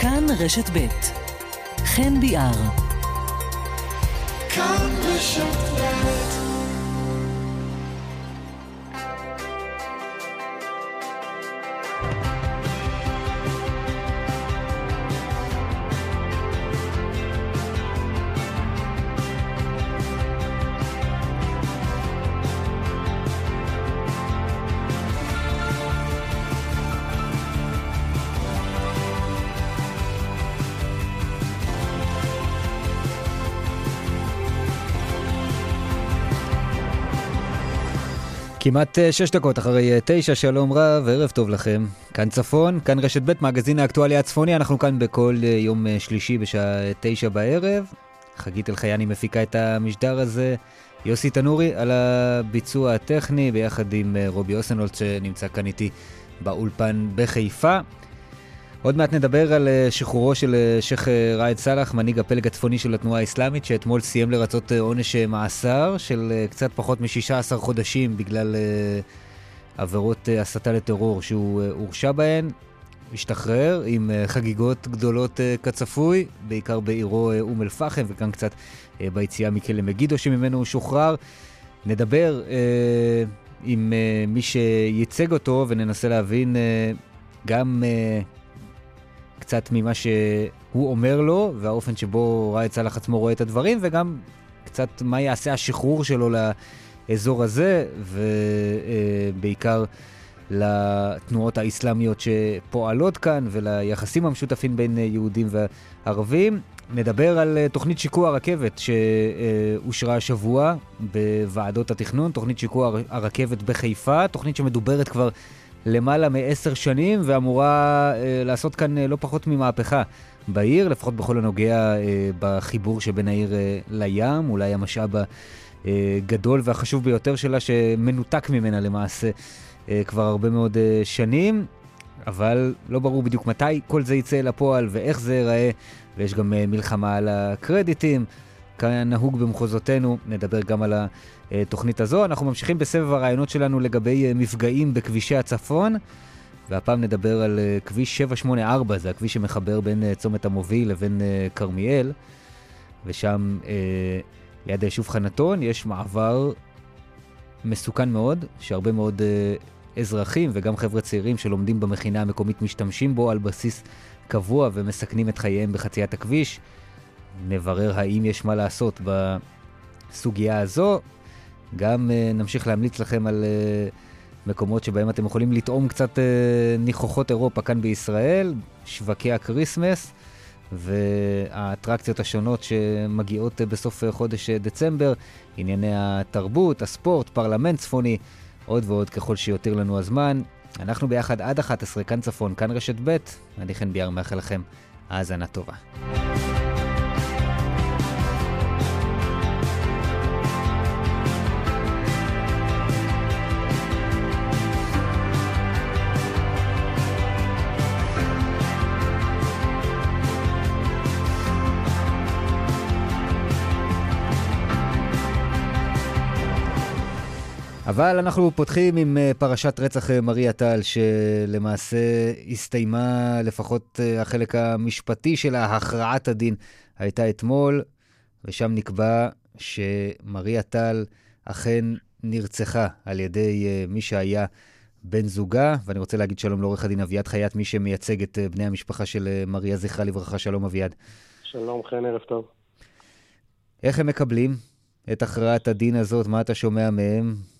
כאן רשת ב' חן ביאר. כאן רשת ב' כמעט אה, שש דקות אחרי אה, תשע, שלום רב, ערב טוב לכם. כאן צפון, כאן רשת ב', מגזין האקטואליה הצפוני, אנחנו כאן בכל אה, יום שלישי בשעה תשע בערב. חגית אלחייני מפיקה את המשדר הזה. יוסי תנורי על הביצוע הטכני, ביחד עם רובי אוסנולט שנמצא כאן איתי באולפן בחיפה. עוד מעט נדבר על אה, שחרורו של אה, שייח' אה, ראאד סאלח, מנהיג הפלג הצפוני של התנועה האסלאמית, שאתמול סיים לרצות עונש מאסר של קצת פחות מ-16 חודשים בגלל עבירות הסתה לטרור שהוא הורשע בהן. השתחרר עם חגיגות גדולות כצפוי, בעיקר בעירו אום אל-פחם, וגם קצת ביציאה מכלא מגידו שממנו הוא שוחרר. נדבר עם מי שייצג אותו וננסה להבין גם קצת ממה שהוא אומר לו, והאופן שבו ראאד סאלח עצמו רואה את הדברים, וגם קצת מה יעשה השחרור שלו לאזור הזה, ובעיקר לתנועות האסלאמיות שפועלות כאן, וליחסים המשותפים בין יהודים וערבים. נדבר על תוכנית שיקוע הרכבת שאושרה השבוע בוועדות התכנון, תוכנית שיקוע הרכבת בחיפה, תוכנית שמדוברת כבר למעלה מעשר שנים, ואמורה אה, לעשות כאן אה, לא פחות ממהפכה בעיר, לפחות בכל הנוגע אה, בחיבור שבין העיר לים, אולי המשאב הגדול והחשוב ביותר שלה, שמנותק ממנה למעשה כבר הרבה מאוד שנים. אבל לא ברור בדיוק מתי כל זה יצא לפועל ואיך זה ייראה, ויש גם מלחמה על הקרדיטים. כנהוג במחוזותינו, נדבר גם על התוכנית הזו. אנחנו ממשיכים בסבב הרעיונות שלנו לגבי אה, מפגעים בכבישי הצפון, והפעם נדבר על אה, כביש 784, זה הכביש שמחבר בין אה, צומת המוביל לבין כרמיאל, ושם ליד היישוב חנתון יש מעבר מסוכן מאוד, שהרבה מאוד אזרחים וגם חבר'ה צעירים שלומדים במכינה המקומית משתמשים בו על בסיס קבוע ומסכנים את חייהם בחציית הכביש. נברר האם יש מה לעשות בסוגיה הזו. גם uh, נמשיך להמליץ לכם על uh, מקומות שבהם אתם יכולים לטעום קצת uh, ניחוחות אירופה כאן בישראל, שווקי הקריסמס והאטרקציות השונות שמגיעות אה, בסוף אה, חודש אה, דצמבר, ענייני התרבות, הספורט, פרלמנט צפוני, עוד ועוד ככל שיותיר לנו הזמן. אנחנו ביחד עד 11, כאן צפון, כאן רשת ב', אני חן ביאר מאחל לכם האזנה טובה. אבל אנחנו פותחים עם אה, פרשת רצח אה, מריה טל, שלמעשה הסתיימה, לפחות אה, החלק המשפטי שלה, הכרעת הדין, הייתה אתמול, ושם נקבע שמריה טל אכן נרצחה על ידי מי שהיה בן זוגה, ואני רוצה להגיד שלום לעורך הדין אביעד חייט, מי שמייצג את בני המשפחה של מריה, זכרה לברכה. שלום אביעד. שלום, חן, ערב טוב. איך הם מקבלים את הכרעת הדין הזאת? מה אתה שומע מהם?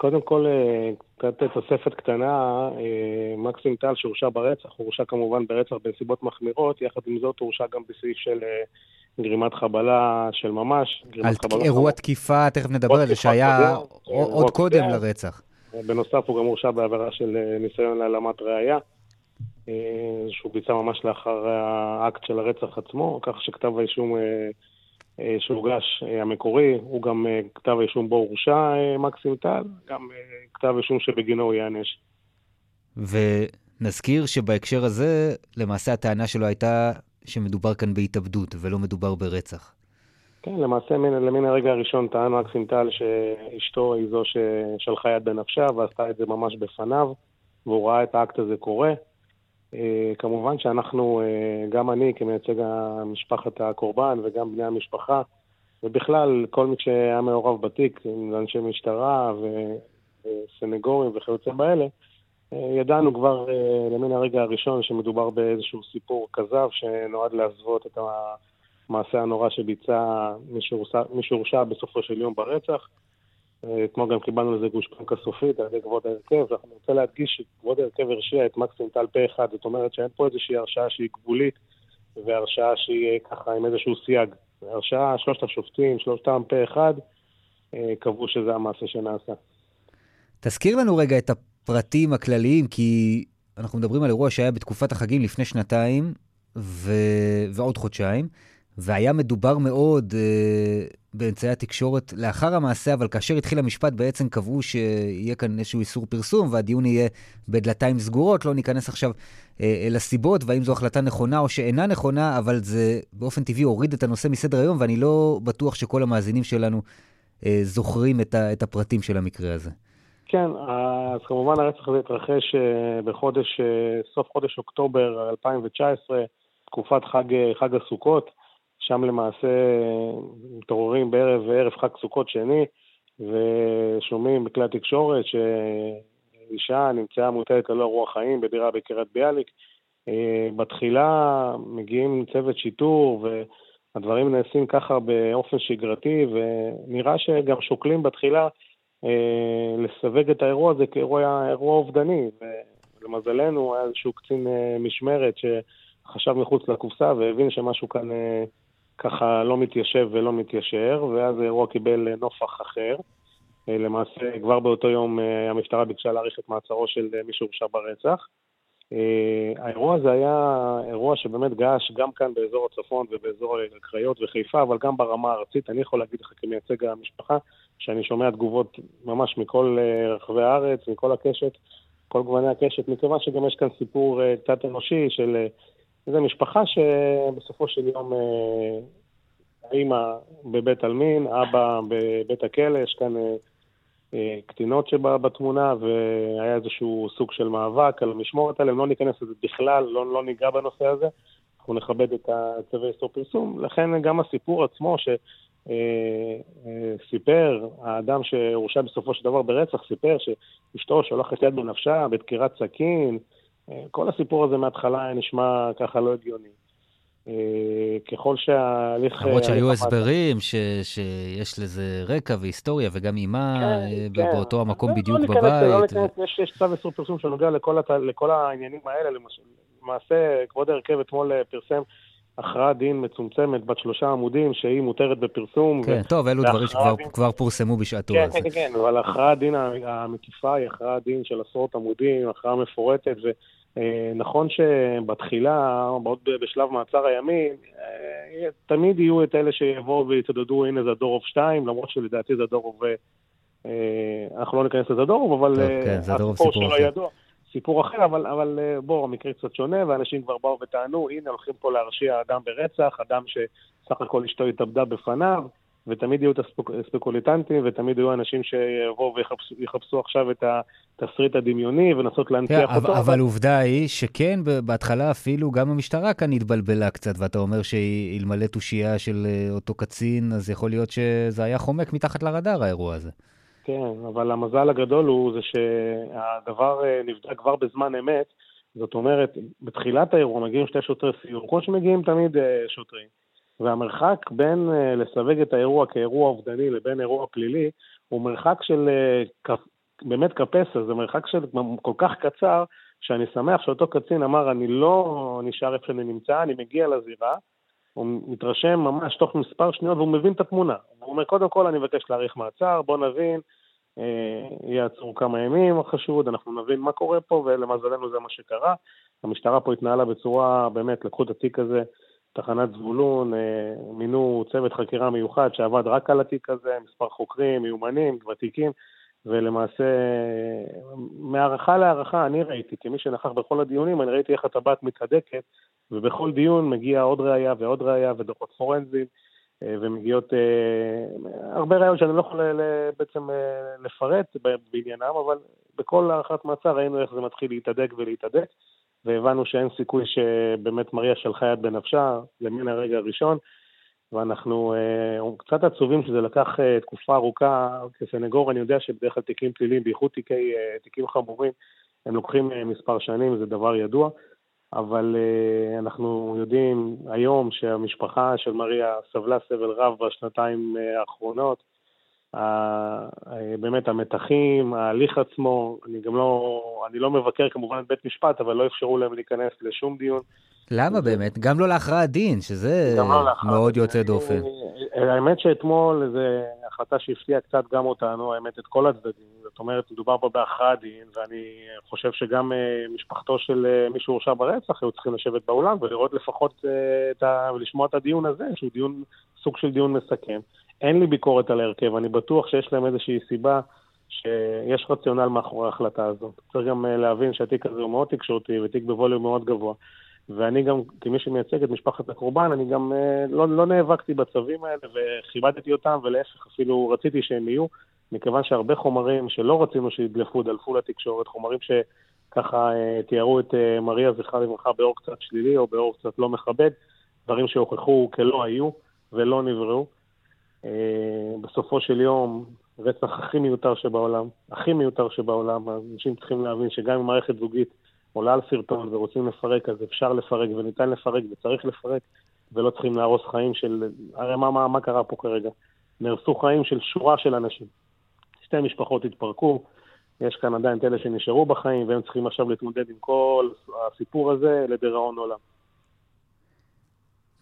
קודם כל, אה, קצת תוספת קטנה, אה, מקסים טל שהורשע ברצח, הורשע כמובן ברצח בנסיבות מחמירות, יחד עם זאת הורשע גם בסעיף של אה, גרימת חבלה של ממש. על אירוע תקיפה, תכף נדבר על זה, שהיה עוד קודם לרצח. בנוסף, הוא גם הורשע בעבירה של ניסיון להעלמת ראייה, שהוא ביצע ממש לאחר האקט של הרצח עצמו, כך שכתב האישום שהוגש אה, המקורי, הוא גם אה, כתב האישום בו הורשע מקסים טל, גם כתב אישום שבגינו הוא ייענש. ונזכיר שבהקשר הזה, למעשה הטענה שלו הייתה שמדובר כאן בהתאבדות ולא מדובר ברצח. כן, למעשה מן, למן הרגע הראשון טען מקסים טל שאשתו היא זו ששלחה יד בנפשה ועשתה את זה ממש בפניו, והוא ראה את האקט הזה קורה. כמובן שאנחנו, גם אני כמייצג משפחת הקורבן וגם בני המשפחה, ובכלל, כל מי שהיה מעורב בתיק, אנשי משטרה וסנגורים וכיוצא באלה, ידענו כבר למן הרגע הראשון שמדובר באיזשהו סיפור כזב שנועד להסוות את המעשה הנורא שביצע מי שהורשע בסופו של יום ברצח. אתמול גם קיבלנו לזה גושפנקה סופית על ידי כבוד ההרכב, ואנחנו רוצה להדגיש שכבוד ההרכב הרשיע את מקסים טל פה אחד, זאת אומרת שאין פה איזושהי הרשעה שהיא גבולית והרשעה שהיא ככה עם איזשהו סייג. הרשעה, שלושת השופטים, שלושתם פה אחד, קבעו שזה המעשה שנעשה. תזכיר לנו רגע את הפרטים הכלליים, כי אנחנו מדברים על אירוע שהיה בתקופת החגים לפני שנתיים ו... ועוד חודשיים. והיה מדובר מאוד אה, באמצעי התקשורת לאחר המעשה, אבל כאשר התחיל המשפט בעצם קבעו שיהיה כאן איזשהו איסור פרסום, והדיון יהיה בדלתיים סגורות. לא ניכנס עכשיו אה, אל הסיבות, והאם זו החלטה נכונה או שאינה נכונה, אבל זה באופן טבעי הוריד את הנושא מסדר היום, ואני לא בטוח שכל המאזינים שלנו אה, זוכרים את, ה, את הפרטים של המקרה הזה. כן, אז כמובן הרצח הזה התרחש אה, בחודש, אה, סוף חודש אוקטובר 2019, תקופת חג, אה, חג הסוכות. שם למעשה מתעוררים בערב, ערב חג סוכות שני, ושומעים בכלי התקשורת שאישה נמצאה מוטלת ללא רוח חיים בדירה בקריית ביאליק. אה, בתחילה מגיעים צוות שיטור, והדברים נעשים ככה באופן שגרתי, ונראה שגם שוקלים בתחילה אה, לסווג את האירוע הזה כאירוע אובדני. ולמזלנו היה איזשהו קצין אה, משמרת שחשב מחוץ לקופסה והבין שמשהו כאן ככה לא מתיישב ולא מתיישר, ואז האירוע קיבל נופח אחר. אה, למעשה, כבר באותו יום אה, המשטרה ביקשה להאריך את מעצרו של אה, מי שהורשע ברצח. האירוע הזה היה אירוע שבאמת געש גם כאן באזור הצפון ובאזור הקריות וחיפה, אבל גם ברמה הארצית. אני יכול להגיד לך כמייצג המשפחה, שאני שומע תגובות ממש מכל רחבי הארץ, מכל הקשת, כל גווני הקשת, מכיוון שגם יש כאן סיפור קצת אנושי של זו משפחה שבסופו של יום אה, האימא בבית עלמין, אבא בבית הכלא, יש כאן אה, אה, קטינות שבתמונה, והיה איזשהו סוג של מאבק על המשמורת עליהם. לא ניכנס לזה בכלל, לא, לא ניגע בנושא הזה. אנחנו נכבד את צווי איסור פרסום. לכן גם הסיפור עצמו שסיפר, האדם שהורשע בסופו של דבר ברצח, סיפר שאשתו שולחת יד בנפשה בדקירת סכין, כל הסיפור הזה מההתחלה נשמע ככה לא הגיוני. אה, ככל שההליך... למרות שהיו הסברים ש, שיש לזה רקע והיסטוריה, וגם אימה כן, אה, כן. באותו המקום לא, בדיוק לא בבית. לא ניכנס, ו... יש, יש צו איסור פרסום שנוגע לכל, הת... לכל העניינים האלה. למעשה, כבוד ההרכב אתמול אה, פרסם הכרעת דין מצומצמת בת שלושה עמודים, שהיא מותרת בפרסום. כן, ו... טוב, אלו דברים שכבר דין... כבר פורסמו בשעתו. כן, כן, כן, אבל הכרעת דין המקיפה היא הכרעת דין של עשרות עמודים, הכרעה מפורטת, ו... אה, נכון שבתחילה, עוד בשלב מעצר הימים, אה, תמיד יהיו את אלה שיבואו ויצדדו, הנה זה דורוב 2, למרות שלדעתי זה דורוב, אה, אנחנו לא ניכנס לזה דורוב, אבל טוב, כן, הסיפור שלו. ידוע. סיפור אחר, אבל, אבל בואו, המקרה קצת שונה, ואנשים כבר באו וטענו, הנה הולכים פה להרשיע אדם ברצח, אדם שסך הכל אשתו התאבדה בפניו, ותמיד יהיו את הספקולטנטים, ותמיד יהיו אנשים שיבואו ויחפשו עכשיו את התסריט הדמיוני ולנסות להנציח כן, אותו. אבל, אבל עובדה היא שכן, בהתחלה אפילו גם המשטרה כאן התבלבלה קצת, ואתה אומר שאלמלא תושייה של אה, אותו קצין, אז יכול להיות שזה היה חומק מתחת לרדאר, האירוע הזה. כן, אבל המזל הגדול הוא זה שהדבר אה, נבדק כבר בזמן אמת. זאת אומרת, בתחילת האירוע מגיעים שתי שוטרי סיור, כמו שמגיעים תמיד אה, שוטרים. והמרחק בין uh, לסווג את האירוע כאירוע אובדני לבין אירוע פלילי הוא מרחק של uh, באמת כפסע, זה מרחק של כל כך קצר, שאני שמח שאותו קצין אמר, אני לא נשאר איפה שאני נמצא, אני מגיע לזירה, הוא מתרשם ממש תוך מספר שניות והוא מבין את התמונה. הוא אומר, קודם כל אני מבקש להאריך מעצר, בוא נבין, אה, יעצרו כמה ימים החשוד, אנחנו נבין מה קורה פה, ולמזלנו זה מה שקרה. המשטרה פה התנהלה בצורה, באמת, לקחו את התיק הזה תחנת זבולון, אה, מינו צוות חקירה מיוחד שעבד רק על התיק הזה, מספר חוקרים, מיומנים, ותיקים, ולמעשה, מהערכה להערכה, אני ראיתי, כמי שנכח בכל הדיונים, אני ראיתי איך הטבעת מתהדקת, ובכל דיון מגיע עוד ראייה ועוד ראייה ודוחות פורנזיים, אה, ומגיעות אה, הרבה ראיות שאני לא יכול בעצם לפרט בעניינם, אבל בכל הארכת מעצר ראינו איך זה מתחיל להתהדק ולהתהדק. והבנו שאין סיכוי שבאמת מריה שלחה יד בנפשה, למן הרגע הראשון, ואנחנו אה, קצת עצובים שזה לקח אה, תקופה ארוכה. כסנגור אני יודע שבדרך כלל תיקים פליליים, בייחוד תיקי, אה, תיקים חמורים, הם לוקחים אה, מספר שנים, זה דבר ידוע. אבל uh, אנחנו יודעים היום שהמשפחה של מריה סבלה סבל רב בשנתיים uh, האחרונות. Uh, באמת המתחים, ההליך עצמו, אני גם לא, אני לא מבקר כמובן את בית משפט, אבל לא אפשרו להם להיכנס לשום דיון. למה באמת? גם לא להכרעת דין, שזה לא מאוד יוצא דופן. האמת שאתמול זו החלטה שהפתיעה קצת גם אותנו, האמת, את כל הצדדים. זאת אומרת, מדובר פה בהכרעת דין, ואני חושב שגם אה, משפחתו של אה, מי שהורשע ברצח היו צריכים לשבת באולם ולראות לפחות אה, את ה... ולשמוע את הדיון הזה, שהוא דיון, סוג של דיון מסכם. אין לי ביקורת על ההרכב, אני בטוח שיש להם איזושהי סיבה שיש רציונל מאחורי ההחלטה הזאת. צריך גם להבין שהתיק הזה הוא מאוד תקשורתי ותיק בווליום מאוד גבוה. ואני גם, כמי שמייצג את משפחת הקורבן, אני גם אה, לא, לא נאבקתי בצווים האלה וכיבדתי אותם, ולהפך, אפילו רציתי שהם יהיו, מכיוון שהרבה חומרים שלא רצינו שידלפו, דלפו לתקשורת, חומרים שככה אה, תיארו את אה, מריה זכרה לברכה באור קצת שלילי או באור קצת לא מכבד, דברים שהוכחו כלא היו ולא נבראו. בסופו של יום, רצח הכי מיותר שבעולם, הכי מיותר שבעולם, אנשים צריכים להבין שגם אם מערכת זוגית עולה על סרטון ורוצים לפרק, אז אפשר לפרק וניתן לפרק וצריך לפרק, ולא צריכים להרוס חיים של... הרי מה, מה, מה קרה פה כרגע? נהרסו חיים של שורה של אנשים. שתי משפחות התפרקו, יש כאן עדיין את אלה שנשארו בחיים, והם צריכים עכשיו להתמודד עם כל הסיפור הזה לדיראון עולם.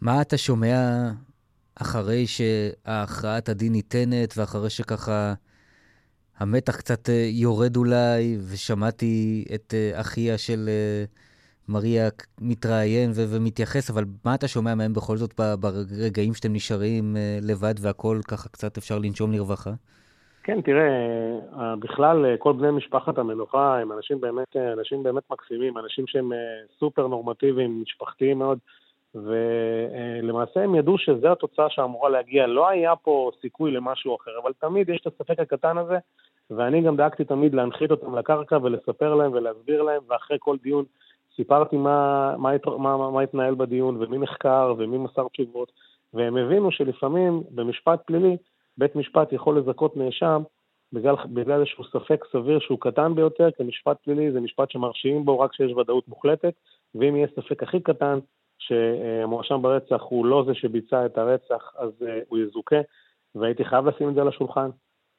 מה אתה שומע אחרי שהכרעת הדין ניתנת, ואחרי שככה המתח קצת אה, יורד אולי, ושמעתי את אה, אחיה של אה, מריה מתראיין ו- ומתייחס, אבל מה אתה שומע מהם בכל זאת ברגעים שאתם נשארים לבד והכול ככה קצת אפשר לנשום לרווחה? כן, תראה, בכלל כל בני משפחת המנוחה הם אנשים באמת, אנשים באמת מקסימים, אנשים שהם סופר נורמטיביים, משפחתיים מאוד. ולמעשה הם ידעו שזו התוצאה שאמורה להגיע. לא היה פה סיכוי למשהו אחר, אבל תמיד יש את הספק הקטן הזה, ואני גם דאגתי תמיד להנחית אותם לקרקע ולספר להם ולהסביר להם, ואחרי כל דיון סיפרתי מה, מה, מה, מה, מה התנהל בדיון, ומי נחקר, ומי מסר תשובות, והם הבינו שלפעמים במשפט פלילי, בית משפט יכול לזכות נאשם בגלל, בגלל איזשהו ספק סביר שהוא קטן ביותר, כי משפט פלילי זה משפט שמרשיעים בו רק כשיש ודאות מוחלטת, ואם יהיה ספק הכי קטן, שמואשם ברצח הוא לא זה שביצע את הרצח, אז אה, הוא יזוכה, והייתי חייב לשים את זה על השולחן,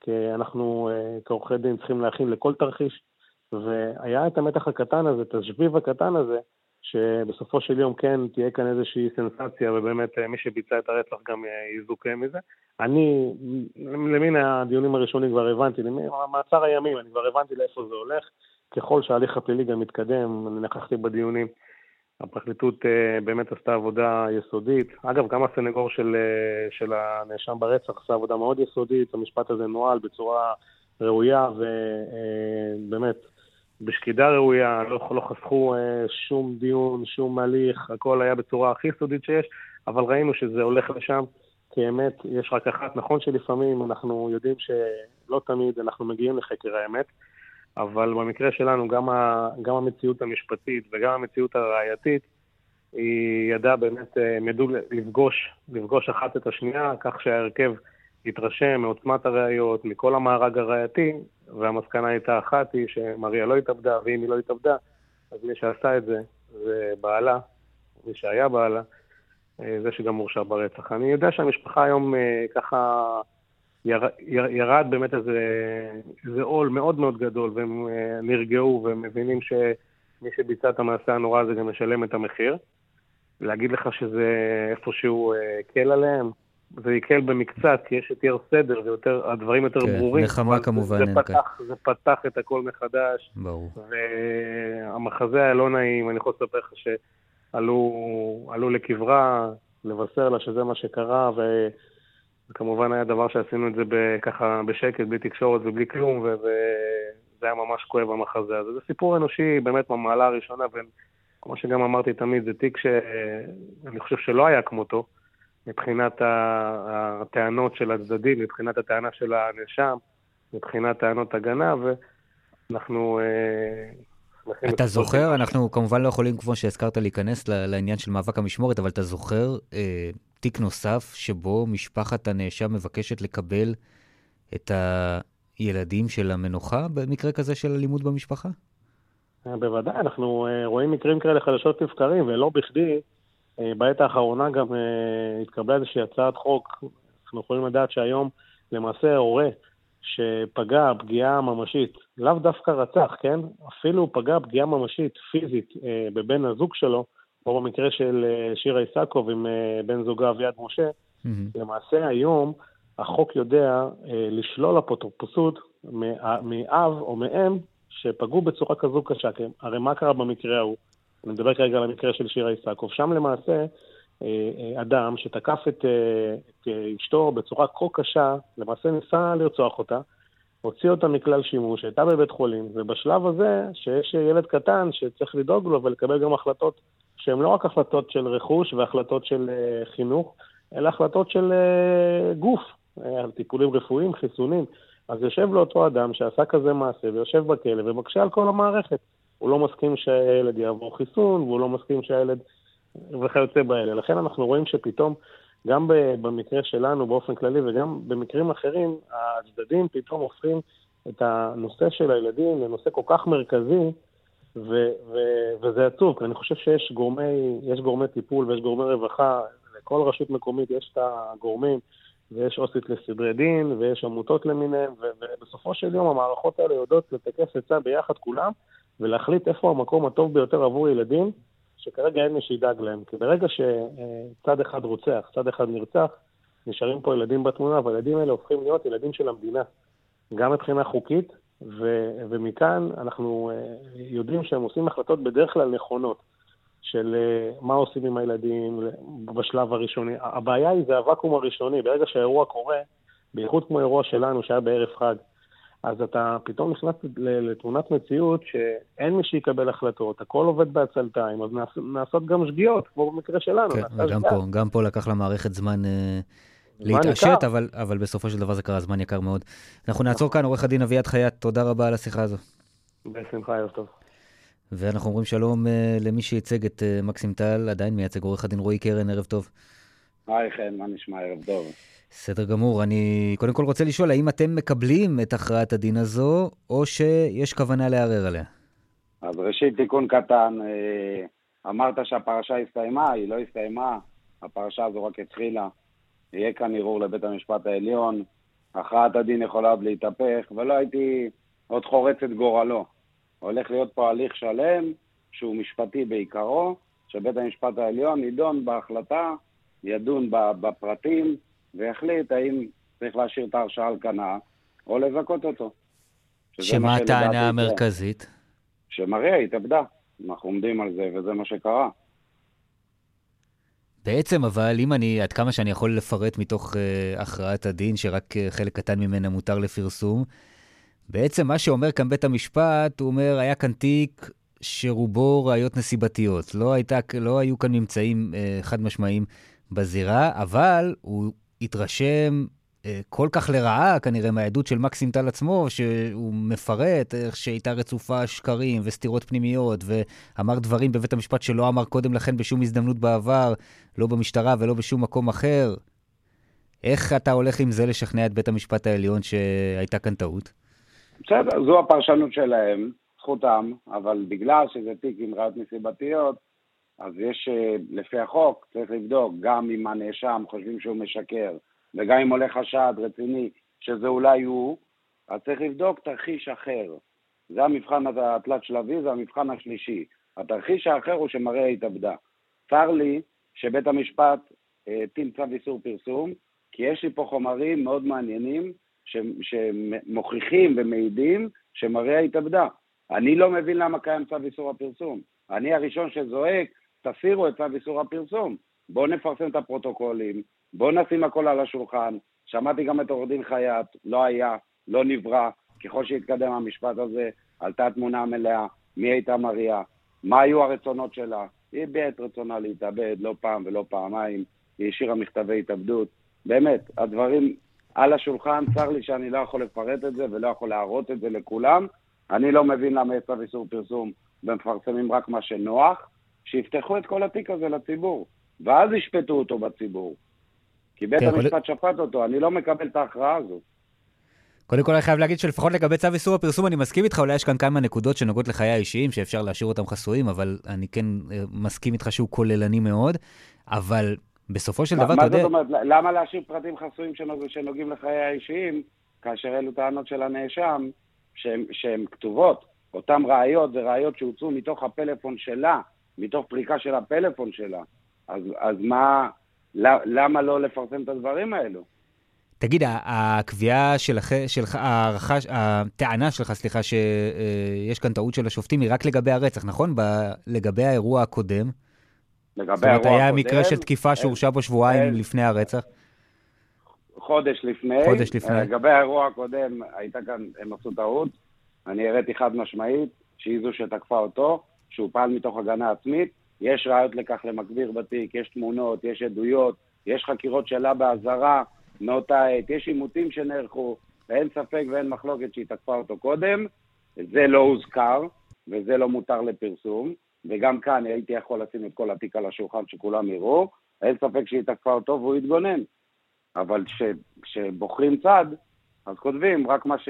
כי אנחנו אה, כעורכי דין צריכים להכין לכל תרחיש, והיה את המתח הקטן הזה, את השביב הקטן הזה, שבסופו של יום כן תהיה כאן איזושהי סנסציה, ובאמת אה, מי שביצע את הרצח גם יזוכה מזה. אני, למין הדיונים הראשונים כבר הבנתי, למעצר הימים, אני כבר הבנתי לאיפה זה הולך. ככל שההליך הפלילי גם מתקדם, אני נכחתי בדיונים, הפרקליטות uh, באמת עשתה עבודה יסודית. אגב, גם הסנגור של, uh, של הנאשם ברצח עשה עבודה מאוד יסודית, המשפט הזה נוהל בצורה ראויה ובאמת אה, בשקידה ראויה, לא, לא חסכו שום דיון, שום הליך, הכל היה בצורה הכי יסודית שיש, אבל ראינו שזה הולך לשם, כי אמת יש רק אחת. נכון שלפעמים אנחנו יודעים שלא תמיד אנחנו מגיעים לחקר האמת, אבל במקרה שלנו גם, ה, גם המציאות המשפטית וגם המציאות הראייתית, היא ידעה באמת, אה, הם ידעו לפגוש, לפגוש אחת את השנייה, כך שההרכב יתרשם מעוצמת הראיות, מכל המארג הראייתי, והמסקנה הייתה אחת, היא שמריה לא התאבדה, ואם היא לא התאבדה, אז מי שעשה את זה זה בעלה, מי שהיה בעלה, אה, זה שגם הורשע ברצח. אני יודע שהמשפחה היום אה, ככה... יר, יר, ירד באמת איזה, איזה עול מאוד מאוד גדול, והם אה, נרגעו והם מבינים שמי שביצע את המעשה הנורא הזה גם משלם את המחיר. להגיד לך שזה איפשהו הקל אה, עליהם, זה הקל במקצת, כי יש יותר סדר ויותר, הדברים יותר כן, ברורים. נחמה כמובן. זה, פתח, זה פתח את הכל מחדש. ברור. והמחזה היה לא נעים, אני יכול לספר לך שעלו לקברה, לבשר לה שזה מה שקרה, ו... זה כמובן היה דבר שעשינו את זה ככה בשקט, בלי תקשורת ובלי כלום, וזה היה ממש כואב המחזה הזה. זה סיפור אנושי באמת מהמעלה הראשונה, וכמו שגם אמרתי תמיד, זה תיק שאני חושב שלא היה כמותו, מבחינת הטענות של הצדדים, מבחינת הטענה של הנאשם, מבחינת טענות הגנה, ואנחנו שמחים. אתה זוכר, אנחנו כמובן לא יכולים, כמו שהזכרת, להיכנס לעניין של מאבק המשמורת, אבל אתה זוכר אה, תיק נוסף שבו משפחת הנאשם מבקשת לקבל את הילדים של המנוחה במקרה כזה של אלימות במשפחה? אה, בוודאי, אנחנו אה, רואים מקרים כאלה חדשות לבקרים, ולא בכדי, אה, בעת האחרונה גם התקבלה איזושהי הצעת חוק, אנחנו יכולים לדעת שהיום למעשה הורה שפגע פגיעה ממשית, לאו דווקא רצח, כן? אפילו פגע פגיעה ממשית, פיזית, בבן הזוג שלו, או במקרה של שירה איסקוב עם בן זוגה אביעד משה, mm-hmm. למעשה היום החוק יודע לשלול אפוטרופסות מאב או מאם שפגעו בצורה כזו קשה, הרי מה קרה במקרה ההוא? אני מדבר כרגע על המקרה של שירה איסקוב. שם למעשה אה, אה, אדם שתקף את, אה, את אשתו בצורה כה קשה, למעשה ניסה לרצוח אותה, הוציא אותה מכלל שימוש, הייתה בבית חולים, ובשלב הזה, שיש ילד קטן שצריך לדאוג לו ולקבל גם החלטות שהן לא רק החלטות של רכוש והחלטות של חינוך, אלא החלטות של גוף, טיפולים רפואיים, חיסונים. אז יושב לאותו אדם שעשה כזה מעשה ויושב בכלא ומקשה על כל המערכת. הוא לא מסכים שהילד יעבור חיסון, והוא לא מסכים שהילד... וכיוצא באלה. לכן אנחנו רואים שפתאום, גם במקרה שלנו באופן כללי וגם במקרים אחרים, הצדדים פתאום הופכים את הנושא של הילדים לנושא כל כך מרכזי, ו- ו- וזה עצוב, כי אני חושב שיש גורמי, גורמי טיפול ויש גורמי רווחה, לכל רשות מקומית יש את הגורמים. ויש עו"סית לסדרי דין, ויש עמותות למיניהן, ובסופו של יום המערכות האלה יודעות לטקס עצה ביחד כולם, ולהחליט איפה המקום הטוב ביותר עבור ילדים, שכרגע אין מי שידאג להם. כי ברגע שצד אחד רוצח, צד אחד נרצח, נשארים פה ילדים בתמונה, והילדים האלה הופכים להיות ילדים של המדינה, גם מבחינה חוקית, ו- ומכאן אנחנו אה, יודעים שהם עושים החלטות בדרך כלל נכונות. של אה, מה עושים עם הילדים בשלב הראשוני. הבעיה היא זה הוואקום הראשוני. ברגע שהאירוע קורה, בייחוד כמו אירוע שלנו שהיה בערב חג, אז אתה פתאום נכנס לתמונת מציאות שאין מי שיקבל החלטות, הכל עובד בעצלתיים, אז נעשות גם שגיאות, כמו במקרה שלנו. כן, וגם פה, גם פה לקח למערכת זמן... אה, להתעשת, אבל, אבל בסופו של דבר זה קרה זמן יקר מאוד. אנחנו נעצור כאן, עורך הדין אביעד חייט, תודה רבה על השיחה הזו. בשמחה, ערב טוב. ואנחנו אומרים שלום uh, למי שייצג את uh, מקסים טל, עדיין מייצג עורך הדין רועי קרן, ערב טוב. היי חן, מה נשמע? ערב טוב. בסדר גמור. אני קודם כל רוצה לשאול, האם אתם מקבלים את הכרעת הדין הזו, או שיש כוונה לערער עליה? אז ראשית, תיקון קטן, אה, אמרת שהפרשה הסתיימה, היא לא הסתיימה, הפרשה הזו רק התחילה. יהיה כאן ערעור לבית המשפט העליון, הכרעת הדין יכולה עוד להתהפך, ולא הייתי עוד חורץ את גורלו. הולך להיות פה הליך שלם, שהוא משפטי בעיקרו, שבית המשפט העליון ידון בהחלטה, ידון בפרטים, ויחליט האם צריך להשאיר את ההרשעה על כנה, או לזכות אותו. שמה הטענה המרכזית? שמריה התאבדה. אנחנו עומדים על זה, וזה מה שקרה. בעצם, אבל אם אני, עד כמה שאני יכול לפרט מתוך uh, הכרעת הדין, שרק uh, חלק קטן ממנה מותר לפרסום, בעצם מה שאומר כאן בית המשפט, הוא אומר, היה כאן תיק שרובו ראיות נסיבתיות. לא, הייתה, לא היו כאן ממצאים אה, חד משמעיים בזירה, אבל הוא התרשם כל כך לרעה, כנראה, מהעדות של מקסים טל עצמו, שהוא מפרט איך שהייתה רצופה שקרים וסתירות פנימיות, ואמר דברים בבית המשפט שלא אמר קודם לכן בשום הזדמנות בעבר, לא במשטרה ולא בשום מקום אחר. איך אתה הולך עם זה לשכנע את בית המשפט העליון שהייתה כאן טעות? בסדר, זו הפרשנות שלהם, זכותם, אבל בגלל שזה תיק עם ראיות נסיבתיות, אז יש, אה, לפי החוק, צריך לבדוק גם אם הנאשם חושבים שהוא משקר, וגם אם עולה חשד רציני שזה אולי הוא, אז צריך לבדוק תרחיש אחר. זה המבחן התלת-שלבי, זה המבחן השלישי. התרחיש האחר הוא שמראה התאבדה. צר לי שבית המשפט הטיל אה, צו איסור פרסום, כי יש לי פה חומרים מאוד מעניינים שמוכיחים ומעידים שמריה התאבדה. אני לא מבין למה קיים צו איסור הפרסום. אני הראשון שזועק, תסירו את צו איסור הפרסום. בואו נפרסם את הפרוטוקולים, בואו נשים הכל על השולחן. שמעתי גם את עורך דין חייט, לא היה, לא נברא. ככל שהתקדם המשפט הזה, עלתה תמונה מלאה, מי הייתה מריה, מה היו הרצונות שלה. היא הביעה את רצונה להתאבד לא פעם ולא פעמיים, היא השאירה מכתבי התאבדות. באמת, הדברים על השולחן, צר לי שאני לא יכול לפרט את זה ולא יכול להראות את זה לכולם. אני לא מבין למה יש צו איסור פרסום ומפרסמים רק מה שנוח, שיפתחו את כל התיק הזה לציבור, ואז ישפטו אותו בציבור. כי בית כן, המשפט שפט אותו, אני לא מקבל את ההכרעה הזו. קודם כל אני חייב להגיד שלפחות לגבי צו איסור הפרסום אני מסכים איתך, אולי יש כאן כמה נקודות שנוגעות לחיי האישיים, שאפשר להשאיר אותם חסויים, אבל אני כן אה, מסכים איתך שהוא כוללני מאוד, אבל בסופו של מה- דבר, אתה מה יודע... זאת אומרת, למה להשאיר פרטים חסויים שנוג- שנוגעים לחיי האישיים, כאשר אלו טענות של הנאשם, שהן- כתובות? אותן ראיות זה ראיות שהוצאו מתוך הפלאפון שלה, מתוך פריקה של הפלאפון שלה. אז, אז מה, למה לא לפרסם את הדברים האלו? תגיד, הקביעה שלך, שלך, הערכה, הטענה שלך, סליחה, שיש כאן טעות של השופטים, היא רק לגבי הרצח, נכון? ב- לגבי האירוע הקודם. לגבי זאת אומרת, האירוע היה הקודם, מקרה של תקיפה שהורשע בו שבועיים אין. לפני הרצח. חודש לפני. חודש לפני. אה, לגבי האירוע הקודם, הייתה כאן, הם עשו טעות. אני הראיתי חד משמעית שהיא זו שתקפה אותו, שהוא פעל מתוך הגנה עצמית. יש ראיות לכך למגביר בתיק, יש תמונות, יש עדויות, יש חקירות שלה באזהרה מאותה עת, יש עימותים שנערכו, ואין ספק ואין מחלוקת שהיא תקפה אותו קודם. זה לא הוזכר, וזה לא מותר לפרסום. וגם כאן הייתי יכול לשים את כל התיק על השולחן שכולם יראו. אין ספק שהיא תקפה אותו והוא יתגונן. אבל כש- כשבוחרים צד, אז כותבים רק מה, ש...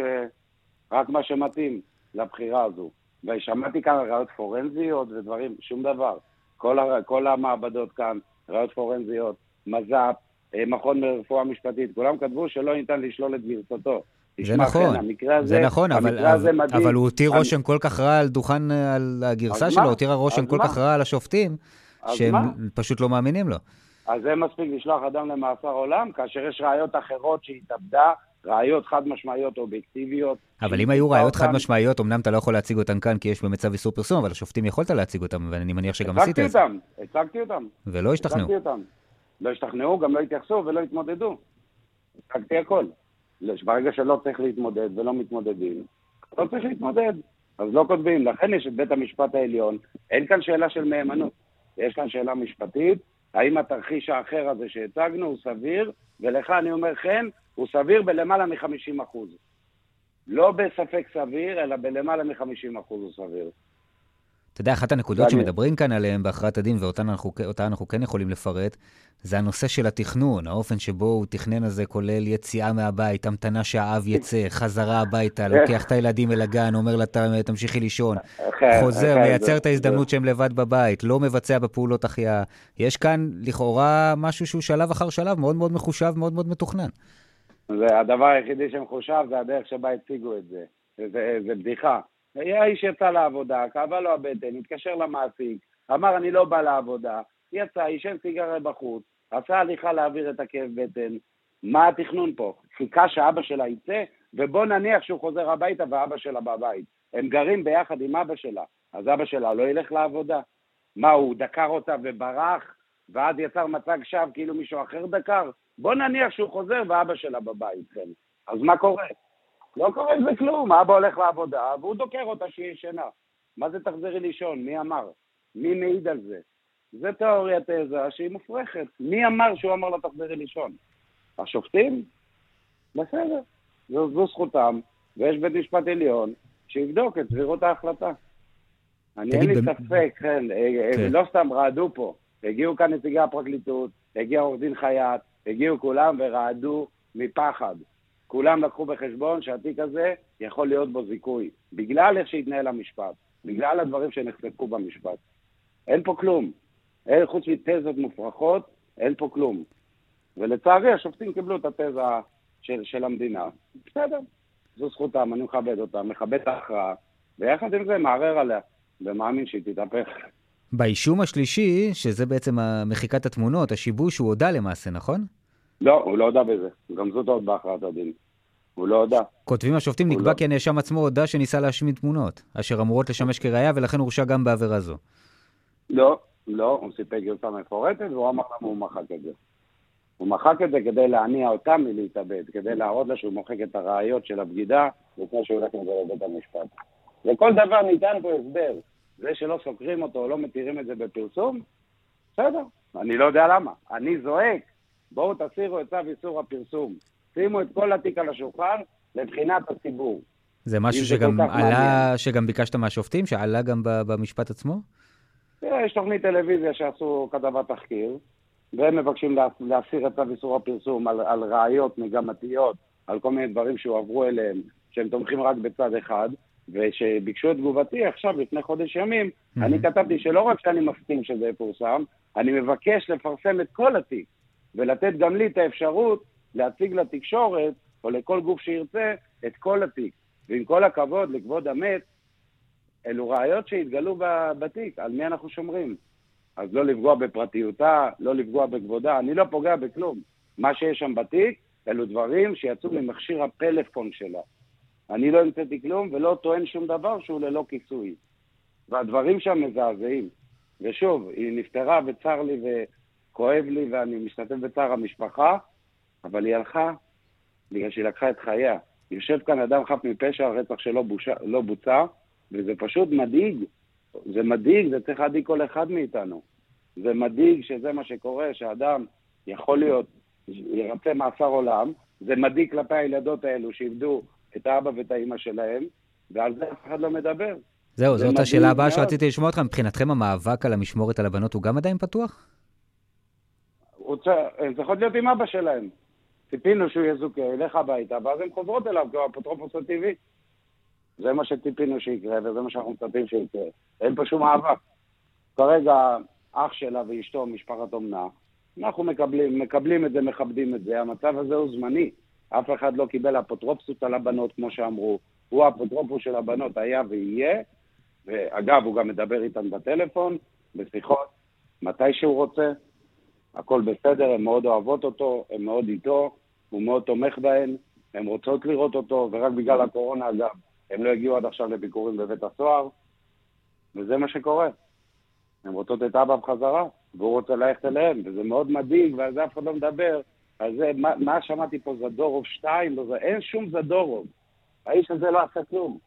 רק מה שמתאים לבחירה הזו. ושמעתי כאן ראיות פורנזיות ודברים, שום דבר. כל, הר... כל המעבדות כאן, ראיות פורנזיות, מז"פ, אה, מכון לרפואה משפטית, כולם כתבו שלא ניתן לשלול את גרסתו. זה נכון, כן, הזה, זה נכון, אבל, הזה אבל, מדהים. אבל הוא הותיר אני- רושם כל כך רע על דוכן, על הגרסה שלו, מה? הותירה רושם כל מה? כך רע על השופטים, שהם מה? פשוט לא מאמינים לו. אז זה מספיק לשלוח אדם למאסר עולם, כאשר יש ראיות אחרות שהיא התאבדה, ראיות חד משמעיות אובייקטיביות. אבל אם היו ראיות. חד משמעיות, אמנם אתה לא יכול להציג אותן כאן כי יש באמת צו איסור פרסום, אבל השופטים יכולת להציג אותם, ואני מניח שגם עשית הצגתי את זה. אותם, הצגתי אותם. ולא השתכנעו. הצגתי. לא השתכנעו, גם לא התייחסו ולא התמודדו. הצגתי הכל. ברגע שלא צריך להתמודד ולא מתמודדים, לא צריך להתמודד. אז לא כותבים. לכן יש את בית המשפט העליון. אין כאן שאלה של מהימנות. יש כאן שאלה משפטית, האם התרחיש האחר הזה שהצגנו הוא סביר, ולך אני אומר, כן, הוא סביר בלמעלה מ-50 אחוז. לא בספק סביר, אלא בלמעלה מ-50 אחוז הוא סביר. אתה יודע, אחת הנקודות שמדברים כאן עליהן בהכרעת הדין, ואותה אנחנו, אנחנו כן יכולים לפרט, זה הנושא של התכנון, האופן שבו הוא תכנן הזה כולל יציאה מהבית, המתנה שהאב יצא, חזרה הביתה, לוקח את הילדים אל הגן, אומר לה, "ת- תמשיכי לישון, כן, חוזר, כן, מייצר את ההזדמנות שהם לבד בבית, לא מבצע בפעולות החייאה. יש כאן לכאורה משהו שהוא שלב אחר שלב, מאוד מאוד מחושב, מאוד מאוד מתוכנן. זה הדבר היחידי שמחושב, זה הדרך שבה הציגו את זה. זה, זה בדיחה. האיש יצא לעבודה, כאבה לו הבטן, התקשר למעסיק, אמר אני לא בא לעבודה, יצא, עישן סיגריה בחוץ, עשה הליכה להעביר את הכאב בטן. מה התכנון פה? חיכה שאבא שלה יצא, ובוא נניח שהוא חוזר הביתה ואבא שלה בבית. הם גרים ביחד עם אבא שלה, אז אבא שלה לא ילך לעבודה? מה, הוא דקר אותה וברח, ואז יצר מצג שווא כאילו מישהו אחר דקר? בוא נניח שהוא חוזר ואבא שלה בבית, כן. אז מה קורה? לא קורה עם זה כלום, אבא הולך לעבודה והוא דוקר אותה שהיא ישנה. מה זה תחזרי לישון? מי אמר? מי מעיד על זה? זה תיאוריית תזה שהיא מופרכת. מי אמר שהוא אמר לה תחזרי לישון? השופטים? בסדר, זו, זו זכותם, ויש בית משפט עליון שיבדוק את סבירות ההחלטה. אני אין לי במ- ספק, כן, אה, אה, כן. לא סתם רעדו פה. הגיעו כאן נציגי הפרקליטות, הגיע עורך דין חייט, הגיעו כולם ורעדו מפחד. כולם לקחו בחשבון שהתיק הזה יכול להיות בו זיכוי, בגלל איך שהתנהל המשפט, בגלל הדברים שנחשפו במשפט. אין פה כלום. אין, חוץ מתזות מופרכות, אין פה כלום. ולצערי השופטים קיבלו את התזה של, של המדינה. בסדר, זו זכותם, אני מכבד אותה, מכבד את ההכרעה, ויחד עם זה מערער עליה, ומאמין שהיא תתהפך. באישום השלישי, שזה בעצם מחיקת התמונות, השיבוש, הוא הודה למעשה, נכון? לא, הוא לא הודה בזה. גם זאת עוד בהכרעת הדין. הוא לא הודה. כותבים השופטים, נקבע לא. כי הנאשם עצמו הודה שניסה להשמיד תמונות, אשר אמורות לשמש כראיה, ולכן הורשע גם בעבירה זו. לא, לא, הוא סיפק גרסה מפורטת, והוא אמר למה הוא מחק את זה. הוא מחק את זה כדי להניע אותה מלהתאבד, כדי להראות לה שהוא מוחק את הראיות של הבגידה, לפני שהוא הולך עם זה לבית המשפט. לכל דבר ניתן פה הסבר. זה שלא סוקרים אותו או לא מתירים את זה בפרסום, בסדר, אני לא יודע למה. אני זועק, בואו תסירו את צו איסור הפרסום. שימו את כל התיק על השולחן לבחינת הציבור. זה משהו שגם עלה, שגם ביקשת מהשופטים, שעלה גם במשפט עצמו? יש תוכנית טלוויזיה שעשו כתבת תחקיר, והם מבקשים להסיר את צו איסור הפרסום על, על ראיות מגמתיות, על כל מיני דברים שהועברו אליהם, שהם תומכים רק בצד אחד, ושביקשו את תגובתי עכשיו, לפני חודש ימים, mm-hmm. אני כתבתי שלא רק שאני מסכים שזה יפורסם, אני מבקש לפרסם את כל התיק, ולתת גם לי את האפשרות להציג לתקשורת, או לכל גוף שירצה, את כל התיק. ועם כל הכבוד לכבוד המת, אלו ראיות שהתגלו בתיק, על מי אנחנו שומרים? אז לא לפגוע בפרטיותה, לא לפגוע בכבודה, אני לא פוגע בכלום. מה שיש שם בתיק, אלו דברים שיצאו ממכשיר הפלאפון שלה. אני לא המצאתי כלום ולא טוען שום דבר שהוא ללא כיסוי. והדברים שם מזעזעים. ושוב, היא נפטרה וצר לי וכואב לי ואני משתתף בצער המשפחה, אבל היא הלכה בגלל שהיא לקחה את חייה. יושב כאן אדם חף מפשע, הרצח שלו בושה, לא בוצע, וזה פשוט מדאיג. זה מדאיג, זה צריך להדאיג כל אחד מאיתנו. זה מדאיג שזה מה שקורה, שאדם יכול להיות, ירצה מאסר עולם, זה מדאיג כלפי הילדות האלו שאיבדו את האבא ואת האימא שלהם, ועל זה אף אחד לא מדבר. זהו, זאת השאלה הבאה שרציתי לשמוע אותך. מבחינתכם המאבק על המשמורת על הבנות הוא גם עדיין פתוח? זה יכול להיות עם אבא שלהם. ציפינו שהוא יזוכה, ילך הביתה, ואז הן חוזרות אליו האפוטרופוס הטבעי. זה מה שציפינו שיקרה, וזה מה שאנחנו מצפים שיקרה. אין פה שום מאבק. כרגע אח שלה ואשתו משפחת אומנה, אנחנו מקבלים, מקבלים את זה, מכבדים את זה, המצב הזה הוא זמני. אף אחד לא קיבל אפוטרופסות על הבנות, כמו שאמרו. הוא האפוטרופוס של הבנות היה ויהיה, ואגב, הוא גם מדבר איתן בטלפון, בשיחות, מתי שהוא רוצה. הכל בסדר, הן מאוד אוהבות אותו, הן מאוד איתו, הוא מאוד תומך בהן, הן רוצות לראות אותו, ורק בגלל הקורונה, אגב, הם לא הגיעו עד עכשיו לביקורים בבית הסוהר, וזה מה שקורה. הן רוצות את אבא בחזרה, והוא רוצה ללכת אליהם, וזה מאוד מדאיג, ועל זה אף אחד לא מדבר. על זה, מה, מה שמעתי פה, זדורוב 2, לא, אין שום זדורוב. האיש הזה לא עשה כלום.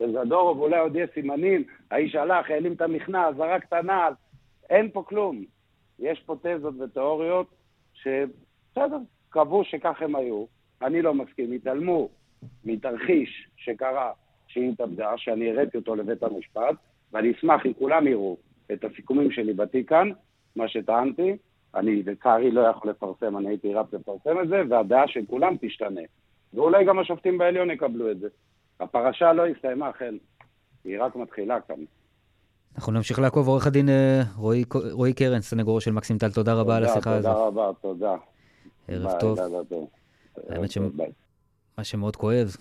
וזדורוב אולי עוד יהיה סימנים, האיש הלך, העלים את המכנס, זרק את הנעל, אין פה כלום. יש פה תזות ותיאוריות שבסדר, קבעו שכך הם היו, אני לא מסכים, התעלמו מתרחיש שקרה שהיא התאבדה, שאני הראיתי אותו לבית המשפט, ואני אשמח אם כולם יראו את הסיכומים שלי בתיק כאן, מה שטענתי, אני לצערי לא יכול לפרסם, אני הייתי רץ לפרסם את זה, והדעה של כולם תשתנה. ואולי גם השופטים בעליון יקבלו את זה. הפרשה לא הסתיימה, אכן. היא רק מתחילה כאן. אנחנו נמשיך לעקוב. עורך הדין אה, רועי, רועי קרן, סנגורו של מקסים טל, תודה רבה על השיחה הזאת. תודה רבה, תודה. ערב טוב. האמת שמה שמאוד כואב,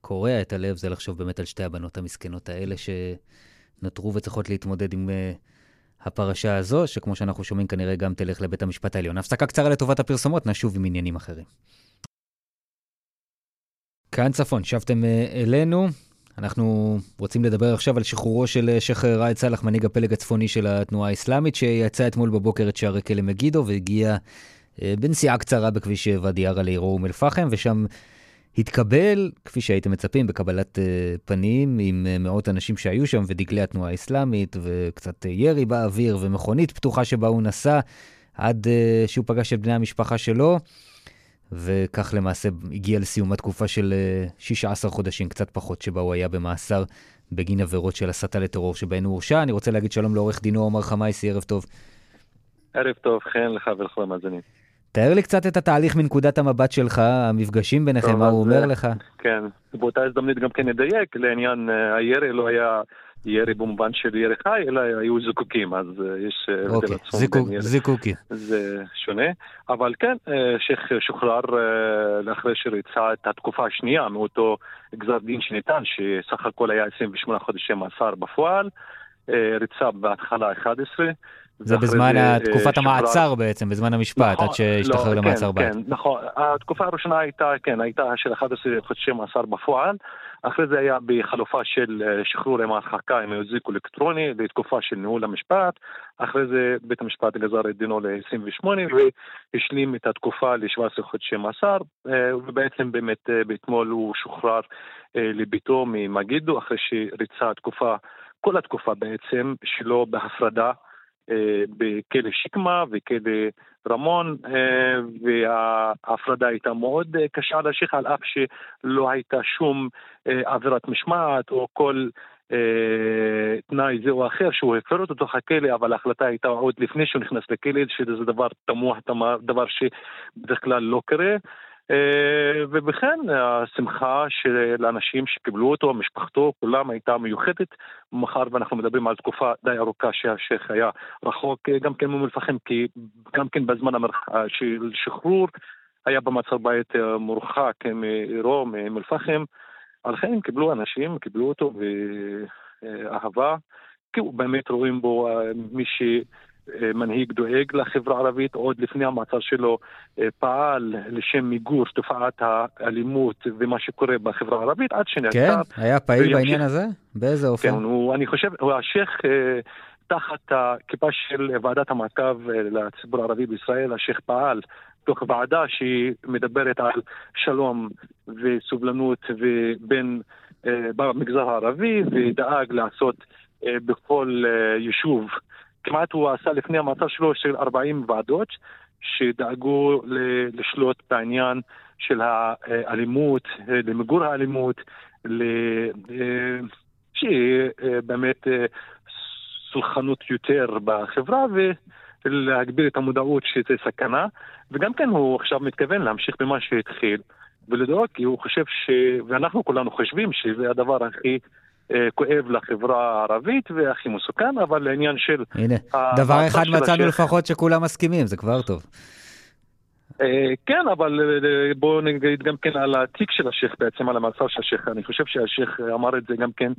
קורע את הלב, זה לחשוב באמת על שתי הבנות המסכנות האלה שנותרו וצריכות להתמודד עם uh, הפרשה הזו, שכמו שאנחנו שומעים כנראה גם תלך לבית המשפט העליון. הפסקה קצרה לטובת הפרסומות, נשוב עם עניינים אחרים. כאן צפון, שבתם uh, אלינו. אנחנו רוצים לדבר עכשיו על שחרורו של אה, שייח' ראאד סאלח, מנהיג הפלג הצפוני של התנועה האסלאמית, שיצא אתמול בבוקר את שערי כלא מגידו והגיע אה, בנסיעה קצרה בכביש ואדי ערה לעירו אום אל-פחם, ושם התקבל, כפי שהייתם מצפים, בקבלת אה, פנים עם מאות אנשים שהיו שם, ודגלי התנועה האסלאמית, וקצת ירי באוויר, ומכונית פתוחה שבה הוא נסע, עד שהוא פגש את בני המשפחה שלו. וכך למעשה הגיע לסיום התקופה של 16 אה, חודשים, קצת פחות, שבה הוא היה במאסר בגין עבירות של הסתה לטרור שבהן הוא הורשע. אני רוצה להגיד שלום לעורך דינו עומר חמייסי, ערב טוב. ערב טוב, חן לך ולכל המאזינים. תאר לי קצת את התהליך מנקודת המבט שלך, המפגשים ביניכם, מה הוא אומר לך. כן, באותה הזדמנות גם כן נדייק, לעניין אה, הירי לא היה ירי במובן של ירי חי, אלא היו זיקוקים, אז אה, יש הבדל אוקיי, עצום ירי. זיקוקי. זה שונה, אבל כן, אה, שייח' שוחרר אה, לאחרי שריצה את התקופה השנייה מאותו גזר דין שניתן, שסך הכל היה 28 חודשי מאסר בפועל, ריצה בהתחלה 11. זה בזמן תקופת המעצר בעצם, בזמן המשפט, נכון, עד שהשתחרר לא, למעצר כן, בית. כן, נכון. התקופה הראשונה הייתה, כן, הייתה של 11 חודשי מאסר בפועל. אחרי זה היה בחלופה של אה, שחרור עם ההרחקה עם אזיק אלקטרוני לתקופה של ניהול המשפט. אחרי זה בית המשפט גזר את דינו ל-28 והשלים את התקופה ל-17 חודשי מאסר, אה, ובעצם באמת אה, באתמול הוא שוחרר לביתו ממגידו אחרי שריצה התקופה, כל התקופה בעצם, שלו בהפרדה בכלא שקמה וכלא רמון, וההפרדה הייתה מאוד קשה על על אף שלא הייתה שום עבירת משמעת או כל אה, תנאי זה או אחר שהוא הפר אותו תוך הכלא, אבל ההחלטה הייתה עוד לפני שהוא נכנס לכלא, שזה דבר תמוה, דבר שבדרך כלל לא קורה. אה, ובכן, השמחה של האנשים שקיבלו אותו, משפחתו, כולם הייתה מיוחדת. מאחר ואנחנו מדברים על תקופה די ארוכה שהשייח היה רחוק אה, גם כן מאום אל-פחם, כי גם כן בזמן של שחרור היה במעצר בית מורחק מעירו, מאום אל-פחם. לכן קיבלו אנשים, קיבלו אותו באהבה, כי באמת רואים בו אה, מי שמנהיג דואג לחברה הערבית, עוד לפני המעצר שלו אה, פעל לשם מיגור תופעת האלימות ומה שקורה בחברה הערבית, עד שנעצר. כן, היה פעיל וימשיך... בעניין הזה? באיזה אופן? כן, הוא, אני חושב, הוא השייח... אה, תחת הכיפה של ועדת המעקב לציבור הערבי בישראל, השייח פעל תוך ועדה שהיא מדברת על שלום וסובלנות ובין, אה, במגזר הערבי ודאג לעשות אה, בכל אה, יישוב. כמעט הוא עשה לפני המעצר שלו של 40 ועדות שדאגו לשלוט בעניין של האלימות, למיגור האלימות, שיהיה באמת סולחנות יותר בחברה ולהגביר את המודעות שזה סכנה. וגם כן הוא עכשיו מתכוון להמשיך במה שהתחיל ולדאוג, כי הוא חושב ש... ואנחנו כולנו חושבים שזה הדבר הכי... אה, כואב לחברה הערבית והכי מסוכן, אבל לעניין של... הנה, דבר אחד מצאנו השייך... לפחות שכולם מסכימים, זה כבר טוב. אה, כן, אבל אה, בואו נגיד גם כן על התיק של השייח בעצם, על המעצר של השייח. אני חושב שהשייח אמר את זה גם כן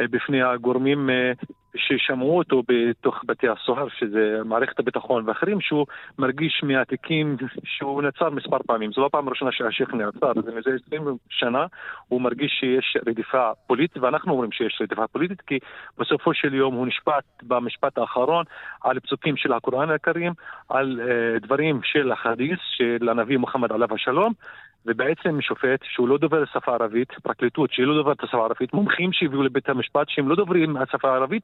בפני הגורמים ששמעו אותו בתוך בתי הסוהר, שזה מערכת הביטחון ואחרים, שהוא מרגיש מהתיקים שהוא נעצר מספר פעמים. זו לא הפעם הראשונה שהשייח נעצר, זה מזה 20 שנה הוא מרגיש שיש רדיפה פוליטית, ואנחנו אומרים שיש רדיפה פוליטית, כי בסופו של יום הוא נשפט במשפט האחרון על פסוקים של הקוראן הקרים, על uh, דברים של החדיס של הנביא מוחמד עליו השלום, ובעצם שופט שהוא לא דובר השפה הערבית, פרקליטות שהיא לא דוברת השפה הערבית, מומחים שהביאו לבית המשפט שהם לא דוברים השפה הערבית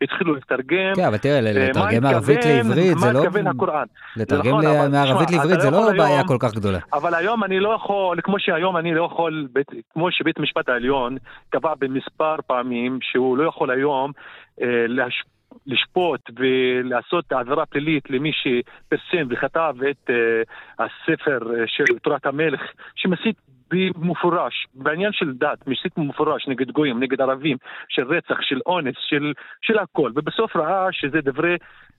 והתחילו לתרגם. כן, אבל תראה, לתרגם מערבית לעברית זה לא... מה התכוון הקוראן. לתרגם נכון, מערבית לעברית זה לא בעיה כל כך גדולה. אבל היום אני לא יכול, כמו שהיום אני לא יכול, כמו שבית המשפט העליון קבע במספר פעמים שהוא לא יכול היום אה, להשפיע לשפוט ולעשות עבירה פלילית למי שפרסם וכתב את uh, הספר אה, של תורת המלך, שמסית במפורש, בעניין של דת, מסית במפורש נגד גויים, נגד ערבים, של רצח, של אונס, של, של הכל, ובסוף ראה שזה דברי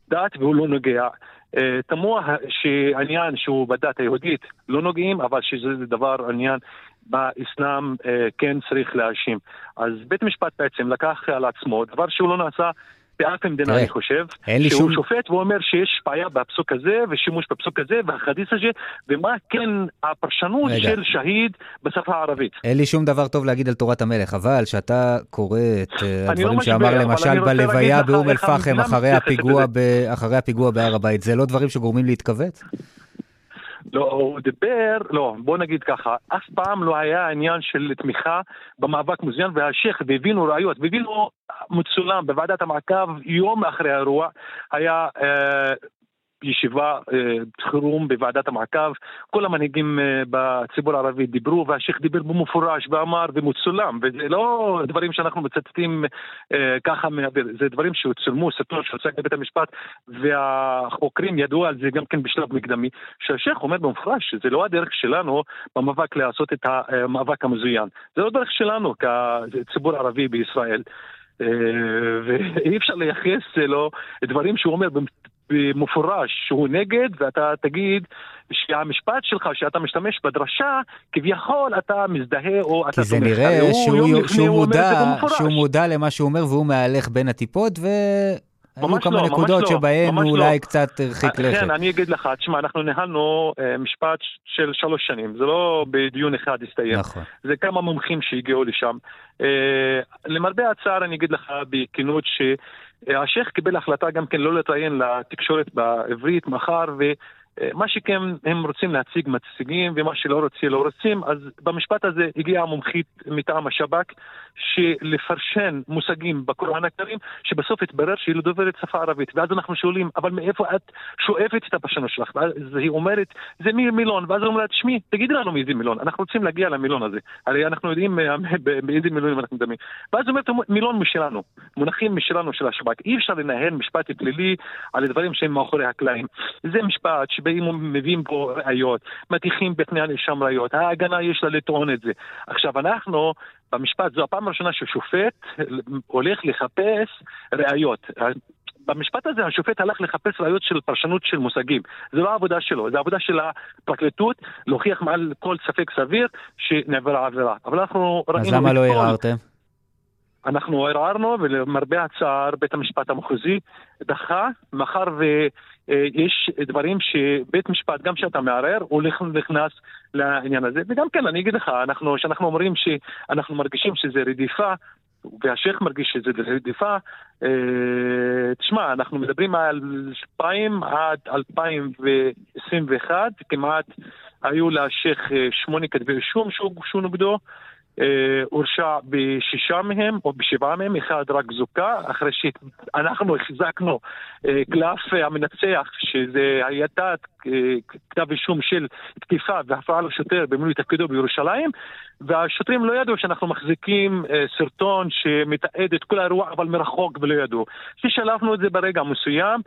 דת והוא לא נוגע. Uh, תמוה שעניין שהוא בדת היהודית לא נוגעים, אבל שזה דבר, עניין באסלאם כן צריך להאשים. אז בית המשפט בעצם לקח על עצמו דבר שהוא לא נעשה באף מדינה, אני חושב, שהוא שום... שופט ואומר שיש בעיה בפסוק הזה, ושימוש בפסוק הזה, והחדיס הזה, ומה כן הפרשנות רגע. של שהיד בשפה הערבית. אין לי שום דבר טוב להגיד על תורת המלך, אבל שאתה קורא את אה, הדברים לא שאמר למשל בלוויה באום אל-פחם אחרי הפיגוע בהר הבית, זה לא דברים שגורמים להתכווץ? לא, הוא דיבר, לא, בוא נגיד ככה, אף פעם לא היה עניין של תמיכה במאבק מוזיאון והשייח, והבינו ראיות, והבינו מצולם בוועדת המעקב יום אחרי האירוע, היה אה, ישיבה אה, חירום בוועדת המעקב, כל המנהיגים אה, בציבור הערבי דיברו והשייח דיבר במפורש ואמר ומצולם, וזה לא דברים שאנחנו מצטטים אה, ככה מהאוויר, זה דברים שהוצלמו, סרטון שהוצג בבית המשפט והחוקרים ידעו על זה גם כן בשלב מקדמי, שהשייח אומר במפורש שזה לא הדרך שלנו במאבק לעשות את המאבק המזוין, זה לא דרך שלנו כציבור ערבי בישראל. ואי אפשר לייחס לו דברים שהוא אומר במפורש שהוא נגד, ואתה תגיד שהמשפט שלך, שאתה משתמש בדרשה, כביכול אתה מזדהה או אתה תומך. כי זה נראה שהוא, שהוא, מודע, שהוא מודע למה שהוא אומר והוא מהלך בין הטיפות, ו... היו כמה לא, נקודות לא, שבהן הוא אולי לא. קצת הרחיק לכת. כן, אני אגיד לך, תשמע, אנחנו ניהלנו אה, משפט של שלוש שנים, זה לא בדיון אחד הסתיים. נכון. זה כמה מומחים שהגיעו לשם. אה, למרבה הצער, אני אגיד לך בכנות ש... השייח קיבל החלטה גם כן לא להתראיין לתקשורת בעברית, מאחר אה, מה שכן הם רוצים להציג מציגים ומה שלא רוצים לא רוצים, אז במשפט הזה הגיעה מומחית מטעם השב"כ שלפרשן מושגים בקוראן הכרים, שבסוף התברר שהיא לא דוברת שפה ערבית. ואז אנחנו שואלים, אבל מאיפה את שואפת את הפרשנות שלך? ואז היא אומרת, זה מילון, ואז היא אומרת, תשמעי, תגידי לנו מאיזה מילון, אנחנו רוצים להגיע למילון הזה. הרי אנחנו יודעים באיזה מילונים אנחנו מדמים. ואז אומרת, מילון משלנו, מונחים משלנו של השב"כ. אי אפשר לנהל משפט פלילי על דברים שהם מאחורי הקלעים. זה משפט שבאים ומביאים בו ראיות, מטיחים בפני הנאשם ראיות, ההגנה יש לה לטעון את זה. עכשיו אנחנו, במשפט, זו הפעם הראשונה ששופט הולך לחפש ראיות. במשפט הזה השופט הלך לחפש ראיות של פרשנות של מושגים. זה לא העבודה שלו, זה העבודה של הפרקליטות להוכיח מעל כל ספק סביר שנעברה עבירה. אבל אנחנו ראינו... אז למה לא ערערתם? אנחנו ערערנו, ולמרבה הצער, בית המשפט המחוזי דחה, מאחר ויש דברים שבית משפט, גם כשאתה מערער, הוא נכנס לעניין הזה. וגם כן, אני אגיד לך, אנחנו, כשאנחנו אומרים שאנחנו מרגישים שזה רדיפה, והשייח מרגיש שזה רדיפה, אה, תשמע, אנחנו מדברים על 2000 עד 2021, כמעט היו לשייח אה, שמונה כתבי אישום שהוגשו נגדו. אה, הורשע בשישה מהם או בשבעה מהם, אחד רק זוכה, אחרי שאנחנו החזקנו אה, קלף המנצח, שזה הייתה אה, כתב אישום של תקיפה והפרעה לשוטר במילוי תפקידו בירושלים, והשוטרים לא ידעו שאנחנו מחזיקים סרטון שמתעד את כל האירוע אבל מרחוק ולא ידעו. כששלפנו את זה ברגע מסוים,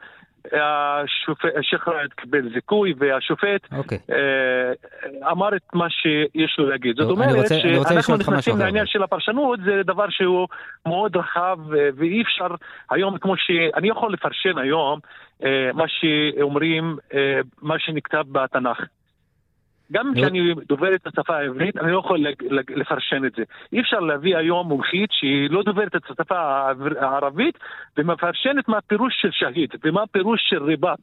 ראאד קיבל זיכוי והשופט okay. אוקיי. אה, אמר את מה שיש לו להגיד. זאת אומרת שאנחנו נכנסים לעניין של הפרשנות, זה דבר שהוא מאוד רחב אה, ואי אפשר היום, כמו שאני יכול לפרשן היום, אה, מה שאומרים, מה שנכתב בתנ"ך. גם כשאני דובר את השפה העברית, אני לא יכול לפרשן את זה. אי אפשר להביא היום מומחית שהיא לא דוברת את השפה הערבית ומפרשנת מה הפירוש של שהיד ומה הפירוש של ריבת.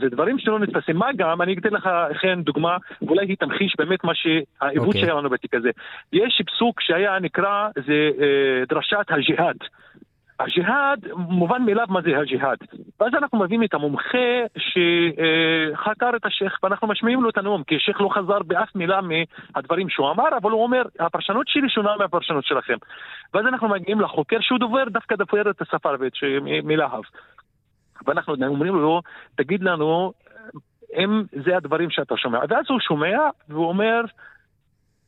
זה דברים שלא נתפסים. מה גם, אני אתן לך לכן דוגמה, ואולי היא תמחיש באמת מה שהעיוות okay. אוקיי. שהיה לנו בתיק הזה. יש פסוק שהיה נקרא, זה אה, דרשת הג'יהאד. הג'יהאד, מובן מאליו מה זה הג'יהאד. ואז אנחנו מביאים את המומחה שחקר את השייח ואנחנו משמיעים לו את הנאום, כי השייח לא חזר באף מילה מהדברים שהוא אמר, אבל הוא אומר, הפרשנות שלי שונה מהפרשנות שלכם. ואז אנחנו מגיעים לחוקר שהוא דובר, דווקא דובר את השפה הערבית, מלהב. ואנחנו אומרים לו, תגיד לנו, אם זה הדברים שאתה שומע. ואז הוא שומע, והוא אומר,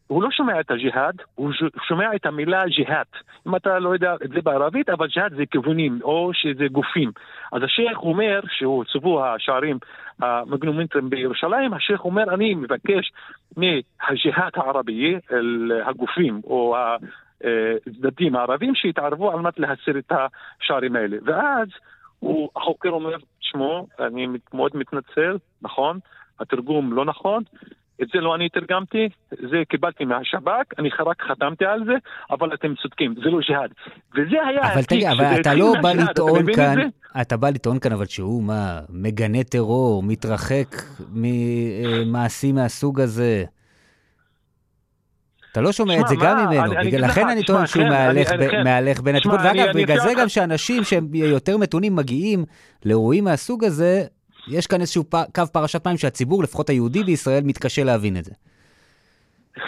הוא לא שומע את הג'יהאד, הוא שומע את המילה ג'יהאד. אם אתה לא יודע את זה בערבית, אבל ג'יהאד זה כיוונים, או שזה גופים. אז השייח אומר, שהוא צובו השערים המגנומנטרים בירושלים, השייח אומר, אני מבקש מהג'יהאד הערבי, הגופים, או הצדדים הערבים, שיתערבו על מנת להסיר את השערים האלה. ואז הוא, החוקר אומר, תשמעו, אני מאוד מתנצל, נכון, התרגום לא נכון, את זה לא אני תרגמתי, זה קיבלתי מהשב"כ, אני רק חתמתי על זה, אבל אתם צודקים, זה לא ג'יהאד. וזה היה... אבל תגיד, אבל אתה לא בא לטעון כאן, אתה בא לטעון כאן, אבל שהוא מה, מגנה טרור, מתרחק ממעשים מהסוג הזה. אתה לא שומע את זה גם ממנו, לכן אני טוען שהוא מהלך בין הטיפות, ואגב, בגלל זה גם שאנשים שהם יותר מתונים מגיעים לאירועים מהסוג הזה, יש כאן איזשהו קו פרשת מים שהציבור, לפחות היהודי בישראל, מתקשה להבין את זה.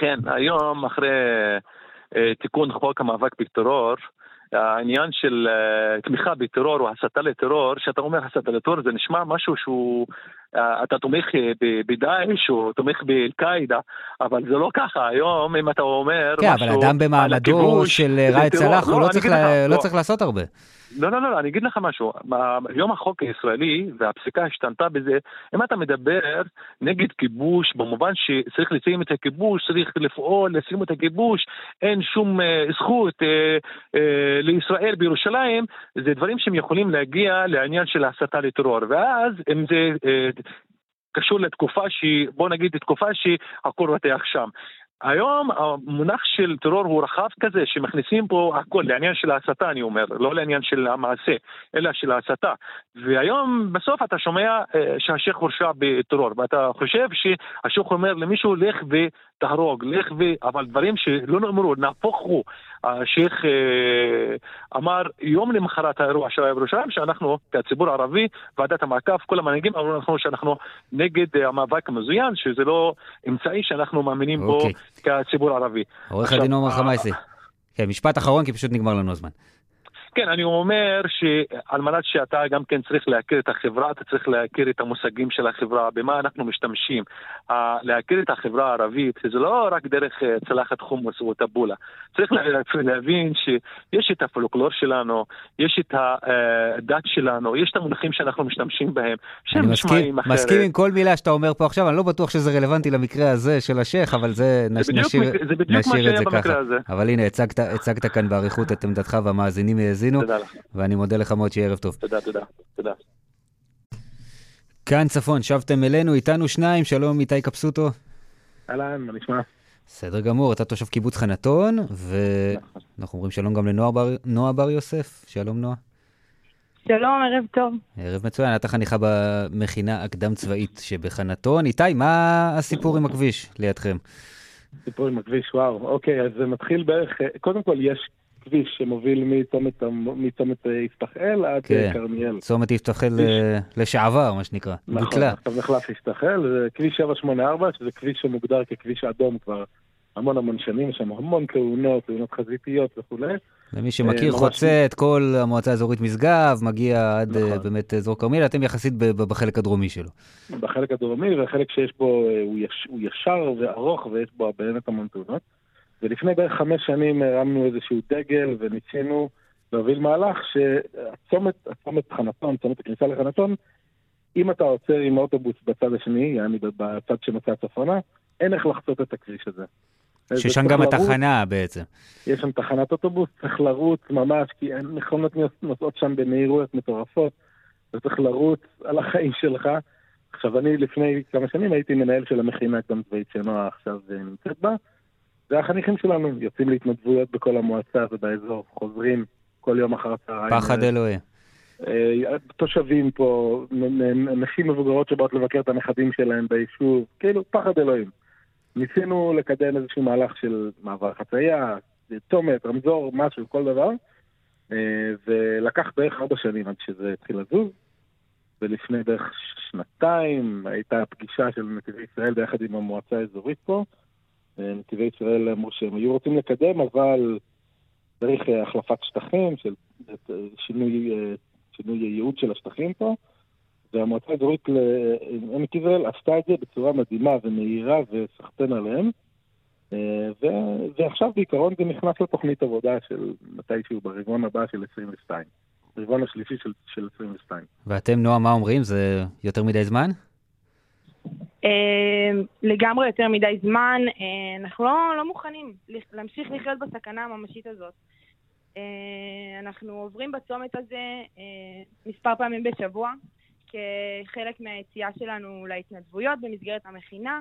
כן, היום אחרי אה, תיקון חוק המאבק בטרור, העניין של uh, תמיכה בטרור או הסתה לטרור, כשאתה אומר הסתה לטרור זה נשמע משהו שהוא, uh, אתה תומך בדאעש או תומך באל-קאעידה, אבל זה לא ככה, היום אם אתה אומר כן, משהו... כן, אבל אדם במעמדו של ראאד סלאח, הוא לא, לא, צריך, לה, לא, לא צריך לעשות הרבה. לא, לא, לא, אני אגיד לך משהו. היום החוק הישראלי והפסיקה השתנתה בזה, אם אתה מדבר נגד כיבוש, במובן שצריך לסיים את הכיבוש, צריך לפעול לסיים את הכיבוש, אין שום uh, זכות uh, uh, לישראל בירושלים, זה דברים שהם יכולים להגיע לעניין של הסתה לטרור. ואז אם זה... uh, קשור לתקופה שהיא, בוא נגיד תקופה שהכל רותח שם. היום המונח של טרור הוא רחב כזה, שמכניסים פה הכל, לעניין של ההסתה אני אומר, לא לעניין של המעשה, אלא של ההסתה. והיום בסוף אתה שומע אה, שהשייח הורשע בטרור, ואתה חושב שהשייח אומר למישהו לך תהרוג, לך ו... אבל דברים שלא נאמרו, נהפוך הוא. השייח אה, אמר יום למחרת האירוע שהיה בירושלים, שאנחנו, כציבור הערבי, ועדת המעקב, כל המנהיגים אמרו לנו שאנחנו נגד אה, המאבק המזוין, שזה לא אמצעי שאנחנו מאמינים בו אוקיי. כציבור הערבי. עורך הדין עומר ה- חמייסי. כן, משפט אחרון, כי פשוט נגמר לנו הזמן. כן, אני אומר שעל מנת שאתה גם כן צריך להכיר את החברה, אתה צריך להכיר את המושגים של החברה, במה אנחנו משתמשים. אה, להכיר את החברה הערבית, זה לא רק דרך אה, צלחת חומוס או טבולה. צריך לה- להבין שיש את הפולקלור שלנו, יש את הדת שלנו, יש את המונחים שאנחנו משתמשים בהם, אני שהם נשמעים אחרת. מסכים עם כל מילה שאתה אומר פה עכשיו, אני לא בטוח שזה רלוונטי למקרה הזה של השייח, אבל זה, זה נשאיר, זה בדיוק מה נשאיר את זה ככה. הזה. אבל הנה, הצגת, הצגת כאן באריכות את עמדתך והמאזינים האזינו, תודה לך, ואני מודה לך מאוד שיהיה ערב טוב. תודה, תודה, תודה. כאן צפון, שבתם אלינו, איתנו שניים, שלום איתי קפסוטו. אהלן, מה נשמע? בסדר גמור, אתה תושב קיבוץ חנתון, ואנחנו אומרים שלום גם לנועה בר, בר יוסף. שלום נועה. שלום, ערב טוב. ערב מצוין, אתה חניכה במכינה הקדם צבאית שבחנתון. איתי, מה הסיפור עם הכביש לידכם? סיפור עם הכביש, וואו. אוקיי, אז זה מתחיל בערך, קודם כל יש כביש שמוביל מצומת, מצומת אה, יפתחאל עד כן. אה, כרמיאל. צומת יפתחל כביש. אה, לשעבר, מה שנקרא. נכון, בוטלה. עכשיו נחלף יפתחאל, זה כביש 784, שזה כביש שמוגדר ככביש אדום כבר המון המון שנים, יש שם המון תאונות, תאונות חזיתיות וכולי. למי שמכיר, חוצה את כל המועצה האזורית משגב, מגיע עד נכון. באמת אזור כרמיאל, אתם יחסית בחלק הדרומי שלו. בחלק הדרומי, והחלק שיש בו, הוא, יש, הוא ישר וארוך ויש בו באמת המון תאונות. ולפני בערך חמש שנים הרמנו איזשהו דגל וניסינו להוביל מהלך שהצומת, הצומת חנתון, צומת הכניסה לחנתון, אם אתה עוצר עם האוטובוס בצד השני, יעני בצד שנוסע צפונה, אין איך לחצות את הכביש הזה. ששם גם לרוץ, התחנה בעצם. יש שם תחנת אוטובוס, צריך לרוץ ממש, כי אין מכונות נוסעות שם במהירויות מטורפות, וצריך לרוץ על החיים שלך. עכשיו, אני לפני כמה שנים הייתי מנהל של המכינה הקדם צבאית שנועה עכשיו אה, נמצאת בה, והחניכים שלנו יוצאים להתנדבויות בכל המועצה ובאזור, חוזרים כל יום אחר הצהריים. פחד אלוהים. אה, תושבים פה, נשים מבוגרות שבאות לבקר את הנכדים שלהם ביישוב, כאילו, פחד אלוהים. ניסינו לקדם איזשהו מהלך של מעבר חצייה, צומת, רמזור, משהו, כל דבר, אה, ולקח בערך ארבע שנים עד שזה התחיל לזוז, ולפני בערך שנתיים הייתה פגישה של נתיבי ישראל ביחד עם המועצה האזורית פה. אה, נתיבי ישראל אמרו שהם היו רוצים לקדם, אבל צריך אה, החלפת שטחים, של אה, שינוי, שינוי ייעוד של השטחים פה, והמועצה האזורית לעמק יזרעאל עשתה את זה בצורה מדהימה ומהירה וסחטיין עליהם. ו- ועכשיו בעיקרון זה נכנס לתוכנית עבודה של מתישהו ברבעון הבא של 22. ברבעון השלישי של, של 22. ואתם, נועה, מה אומרים? זה יותר מדי זמן? אה, לגמרי יותר מדי זמן, אה, אנחנו לא, לא מוכנים להמשיך לחיות בסכנה הממשית הזאת. אה, אנחנו עוברים בצומת הזה מספר פעמים בשבוע, כחלק מהיציאה שלנו להתנדבויות במסגרת המכינה,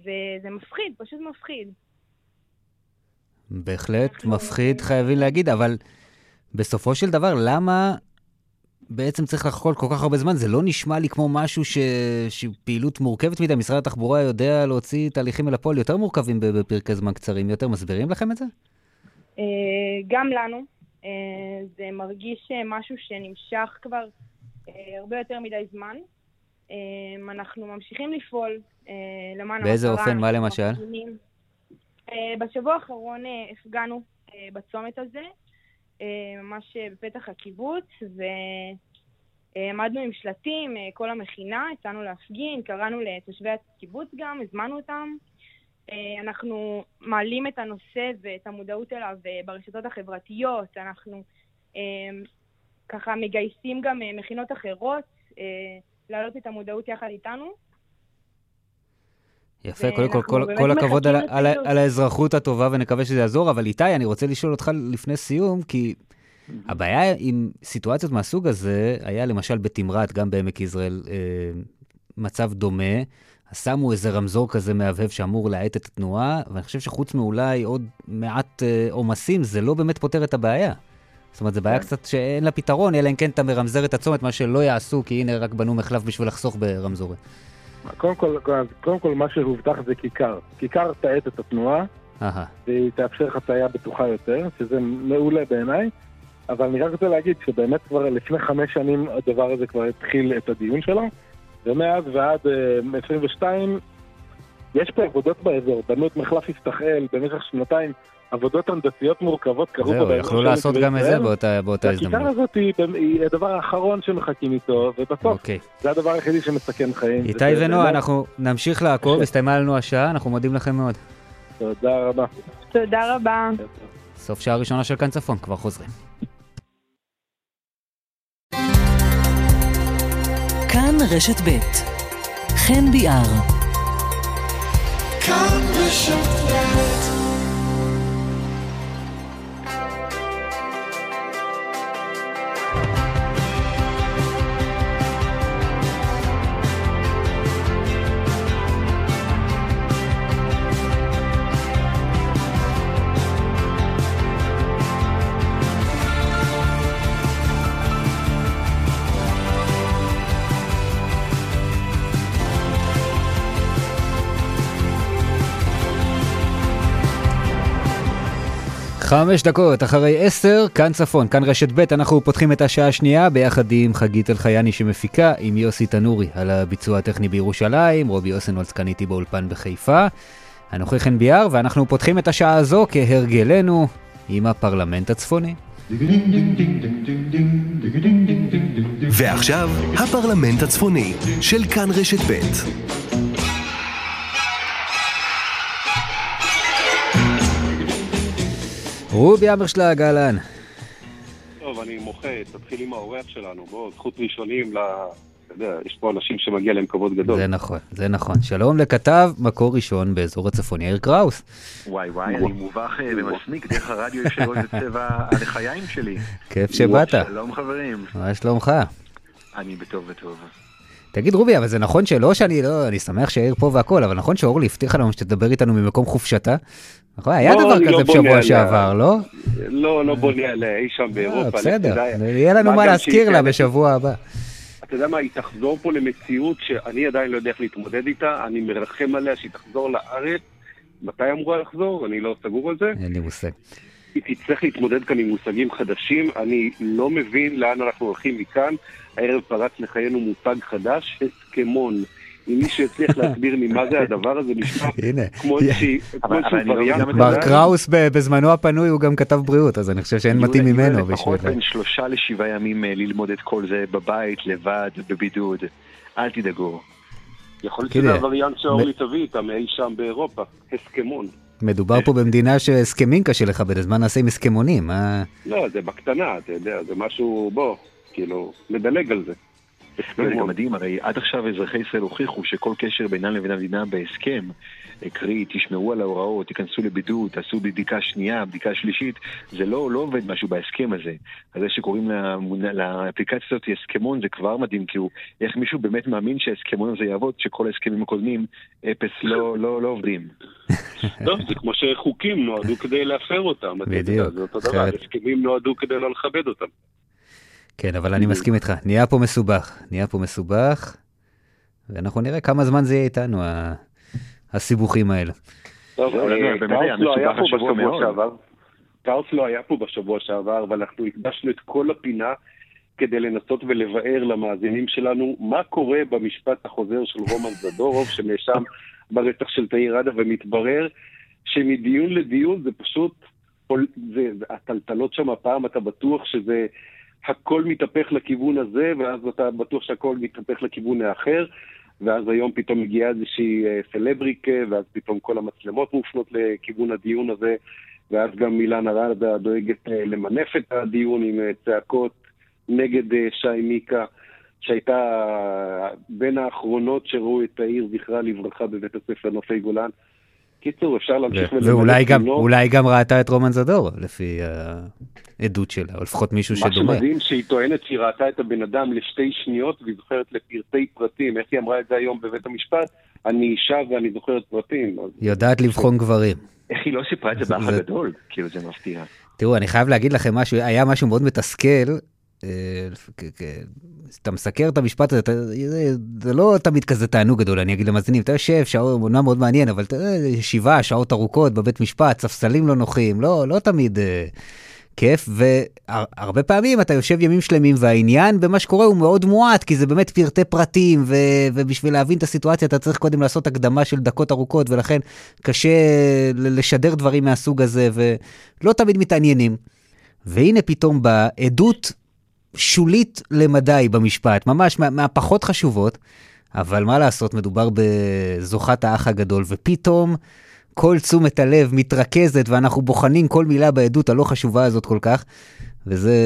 וזה מפחיד, פשוט מפחיד. בהחלט מפחיד, חייבים להגיד, אבל בסופו של דבר, למה בעצם צריך לחכות כל כך הרבה זמן? זה לא נשמע לי כמו משהו ש... שפעילות מורכבת מדי. משרד התחבורה יודע להוציא תהליכים אל הפועל יותר מורכבים בפרקי זמן קצרים יותר. מסבירים לכם את זה? אה, גם לנו. אה, זה מרגיש אה, משהו שנמשך כבר הרבה יותר מדי זמן. אנחנו ממשיכים לפעול למען המטרה. באיזה אופן? מה למשל? בשבוע האחרון הפגנו בצומת הזה, ממש אה, בפתח הקיבוץ, ועמדנו עם שלטים, אה, כל המכינה, יצאנו להפגין, קראנו לתושבי הקיבוץ גם, הזמנו אותם. אה, אנחנו מעלים את הנושא ואת המודעות אליו ברשתות החברתיות, אנחנו ככה מגייסים גם מכינות אחרות להעלות את המודעות יחד איתנו. יפה, קודם כל, כל, כל הכבוד על, על. על האזרחות הטובה ונקווה שזה יעזור, אבל איתי, אני רוצה לשאול אותך לפני סיום, כי הבעיה עם סיטואציות מהסוג הזה, היה למשל בתמרת, גם בעמק יזרעאל, אה, מצב דומה. שמו איזה רמזור כזה מהבהב שאמור להאט את התנועה, ואני חושב שחוץ מאולי עוד מעט אה, עומסים, זה לא באמת פותר את הבעיה. זאת אומרת, זו בעיה כן. קצת שאין לה פתרון, אלא אם כן אתה מרמזר את הצומת, מה שלא יעשו, כי הנה רק בנו מחלף בשביל לחסוך ברמזורים. קודם כל, קודם כל מה שהובטח זה כיכר. כיכר תאט את התנועה. והיא תאפשר חצייה בטוחה יותר, שזה מעולה בעיניי, אבל אני רק רוצה להגיד שבאמת כבר לפני חמש שנים הדבר הזה כבר התחיל את הדיון שלו, ומאז ועד אה, 22 יש פה עבודות באזור, בנו את מחלף יפתחאל במשך שנתיים, עבודות הנדסיות מורכבות קרו פה זהו, יכלו לעשות גם את זה. באותה- הזדמנות. הזאת היא, היא הדבר האחרון שמחכים איתו, ובסוף אוקיי. זה הדבר היחידי שמסכן חיים. איתי ונועה, אנחנו נמשיך לעקוב, הסתיימה לנו השעה, אנחנו מודים לכם מאוד. תודה רבה. תודה רבה. סוף שעה ראשונה של כאן צפון, כבר חוזרים. כאן רשת ב' חן ביאר. כאן רשת ב' חמש דקות אחרי עשר, כאן צפון, כאן רשת ב', אנחנו פותחים את השעה השנייה ביחד עם חגית אלחייני שמפיקה, עם יוסי תנורי על הביצוע הטכני בירושלים, רובי אוסנולד כאן באולפן בחיפה. אנוכי חן ביאר, ואנחנו פותחים את השעה הזו כהרגלנו עם הפרלמנט הצפוני. ועכשיו, הפרלמנט הצפוני של כאן רשת ב'. רובי אמרשלג, אהלן. טוב, אני מוחה, תתחיל עם האורח שלנו, בוא, זכות ראשונים ל... אתה יודע, יש פה אנשים שמגיע להם כבוד גדול. זה נכון, זה נכון. שלום לכתב מקור ראשון באזור הצפון, יאיר קראוס. וואי וואי, אני מובך אה, ומסמיק דרך הרדיו יש לראות את צבע הלחיים שלי. כיף שבאת. שלום חברים, מה שלומך? אני בטוב וטוב. תגיד רובי, אבל זה נכון שלא שאני לא, אני שמח שיאיר פה והכל, אבל נכון שאורלי הבטיחה לנו שתדבר איתנו ממקום חופשתה? נכון, היה לא, דבר לא כזה בשבוע. שעבר, לא? לא, לא בונה עליה אי שם באירופה. לך בסדר. יהיה לנו מה להזכיר לה בשבוע הבא. אתה יודע מה, היא תחזור פה למציאות שאני עדיין לא יודע איך להתמודד איתה, אני מרחם עליה שהיא תחזור לארץ. מתי אמורה לחזור? אני לא סגור על זה. אין לי מושג. היא תצטרך להתמודד כאן עם מושגים חדשים, אני לא מבין לאן אנחנו הולכים מכאן. הערב פרץ לחיינו מושג חדש, הסכמון. אם מישהו יצליח להסביר לי מה זה הדבר הזה, נשמע כמו איזשהו אני לא וריאנט. בר. קראוס ב- בזמנו הפנוי הוא גם כתב בריאות, אז אני חושב שאין מתאים ממנו בשביל... לפחות בין שלושה לשבעה ימים אה, ללמוד את כל זה בבית, לבד, בבידוד. אל תדאגו. יכול להיות שזה הווריאנט שאורלי תביא איתם אי שם באירופה, הסכמון. מדובר פה במדינה שהסכמים קשה לכבד, אז מה נעשה עם הסכמונים? לא, זה בקטנה, אתה יודע, זה משהו, בוא, כאילו, נדלג על זה. לא, זה גם. מדהים, הרי עד עכשיו אזרחי ישראל הוכיחו שכל קשר בינם לבין המדינה בהסכם, קרי, תשמרו על ההוראות, תיכנסו לבידוד, תעשו בדיקה שנייה, בדיקה שלישית, זה לא, לא עובד משהו בהסכם הזה. אז זה שקוראים לאפליקציה הזאת הסכמון זה כבר מדהים, כאילו, איך מישהו באמת מאמין שההסכמון הזה יעבוד, שכל ההסכמים הקודמים, אפס, לא, לא, לא עובדים. לא, זה כמו שחוקים נועדו כדי להפר אותם. בדיוק, זה אותו דבר, הסכמים נועדו כדי לא לכבד אותם. כן, אבל אני מסכים איתך, נהיה פה מסובך, נהיה פה מסובך, ואנחנו נראה כמה זמן זה יהיה איתנו, הסיבוכים האלה. טוב, זהו, אה, באמת, באמת היה קאוס לא היה מסובך פה השבוע בשבוע מאוד. שעבר. קאוס לא היה פה בשבוע שעבר, ואנחנו הקדשנו את כל הפינה כדי לנסות ולבאר למאזינים שלנו מה קורה במשפט החוזר של רומן זדורוב, שנאשם ברצח של תאיר ראדה, ומתברר שמדיון לדיון זה פשוט, זה, זה, הטלטלות שם הפעם, אתה בטוח שזה... הכל מתהפך לכיוון הזה, ואז אתה בטוח שהכל מתהפך לכיוון האחר, ואז היום פתאום מגיעה איזושהי אה, סלבריקה, ואז פתאום כל המצלמות מופנות לכיוון הדיון הזה, ואז גם מילנה ראדה דואגת אה, למנף את הדיון עם אה, צעקות נגד שי מיקה, שהייתה בין האחרונות שראו את העיר זכרה לברכה בבית הספר נופי גולן. קיצור, אפשר להמשיך ו- ולמלא ואולי גם, תמונות. אולי גם ראתה את רומן זדור, לפי העדות שלה, או לפחות מישהו מה שדומה. שמדהים שהיא טוענת שהיא ראתה את הבן אדם לשתי שניות והיא זוכרת לפרטי פרטים. איך היא אמרה את זה היום בבית המשפט? אני אישה ואני זוכרת פרטים. אז יודעת לבחון גברים. איך היא לא סיפרה את זה באח זה- הגדול? כאילו, זה מפתיע. תראו, אני חייב להגיד לכם משהו, היה משהו מאוד מתסכל אתה מסקר את המשפט הזה, זה לא תמיד כזה תענוג גדול, אני אגיד למאזינים, אתה יושב, שעות, עונה מאוד מעניין, אבל ישיבה, שעות ארוכות בבית משפט, ספסלים לא נוחים, לא, לא תמיד כיף, והרבה פעמים אתה יושב ימים שלמים, והעניין במה שקורה הוא מאוד מועט, כי זה באמת פרטי פרטים, ו, ובשביל להבין את הסיטואציה אתה צריך קודם לעשות הקדמה של דקות ארוכות, ולכן קשה לשדר דברים מהסוג הזה, ולא תמיד מתעניינים. והנה פתאום באה עדות שולית למדי במשפט, ממש מה, מהפחות חשובות, אבל מה לעשות, מדובר בזוכת האח הגדול, ופתאום כל תשומת הלב מתרכזת ואנחנו בוחנים כל מילה בעדות הלא חשובה הזאת כל כך, וזה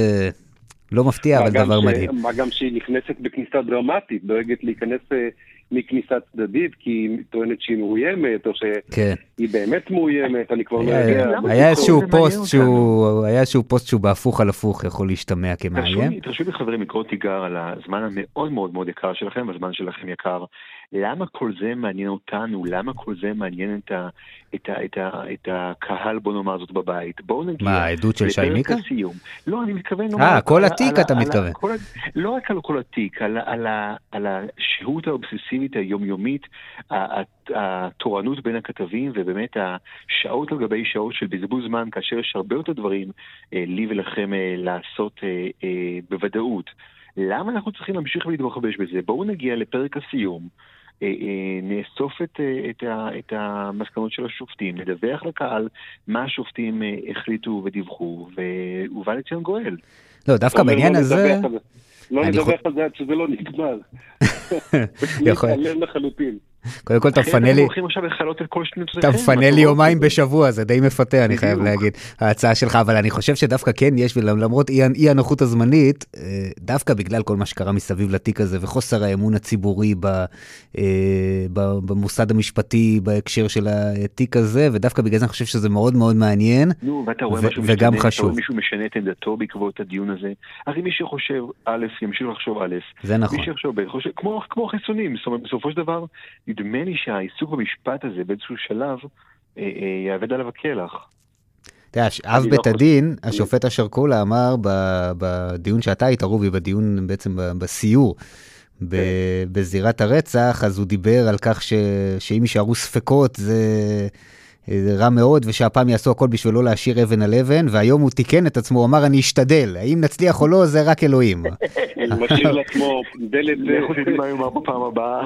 לא מפתיע, אבל דבר ש... מדהים. מה גם שהיא נכנסת בכניסה דרמטית, דואגת להיכנס אה, מכניסה צדדית, כי היא טוענת שהיא מאוימת, או שהיא כן. באמת מאוימת, אני כבר לא יודע. היה איזשהו פוסט שהוא, היה איזשהו פוסט שהוא בהפוך על הפוך יכול להשתמע כמאיים. תרשו לי חברים לקרוא תיגר על הזמן המאוד מאוד מאוד יקר שלכם, הזמן שלכם יקר. למה כל זה מעניין אותנו? למה כל זה מעניין את, ה, את, ה, את, ה, את הקהל, בוא נאמר זאת, בבית? בואו נגיע... מה, העדות של שי מיקה? הסיום. לא, אני מתכוון... אה, כל התיק אתה מתכוון. לא רק על כל התיק, על, על, על השהות האובססיבית היומיומית, התורנות בין הכתבים, ובאמת השעות על גבי שעות של בזבוז זמן, כאשר יש הרבה יותר דברים אה, לי ולכם אה, לעשות אה, בוודאות. למה אנחנו צריכים להמשיך ולהתרחבש בזה? בואו נגיע לפרק הסיום. אה, אה, נאסוף את, אה, את, את המסקנות של השופטים, נדווח לקהל מה השופטים החליטו ודיווחו, ובא לציון גואל. לא, דווקא בעניין לא הזה... לא נדווח על זה עד שזה לא נגמר. יכול. לחלוטין. קודם כל אתה מפנה לי, אתה מפנה לי יומיים בשבוע, זה די מפתה, אני חייב להגיד, ההצעה שלך, אבל אני חושב שדווקא כן יש, ולמרות אי הנוחות הזמנית, אה, דווקא בגלל כל מה שקרה מסביב לתיק הזה, וחוסר האמון הציבורי אה, במוסד המשפטי בהקשר של התיק הזה, ודווקא בגלל זה אני חושב שזה מאוד מאוד מעניין, וגם חשוב. מישהו משנה את עמדתו בעקבות הדיון הזה, הרי מי שחושב א', ימשיך לחשוב א', זה נכון. כמו חיסונים, זאת אומרת, בסופו של דבר, נדמה לי שהעיסוק במשפט הזה באיזשהו שלב אה, אה, יאבד עליו. אתה יודע, אב לא בית הדין, השופט אשר קולה אמר בדיון שאתה היית, רובי, בדיון בעצם בסיור. כן. בזירת הרצח, אז הוא דיבר על כך שאם יישארו ספקות זה רע מאוד, ושהפעם יעשו הכל בשביל לא להשאיר אבן על אבן, והיום הוא תיקן את עצמו, הוא אמר, אני אשתדל, האם נצליח או לא, זה רק אלוהים. משאיר לעצמו דלת... לכו תדעו מה יאמר בפעם הבאה,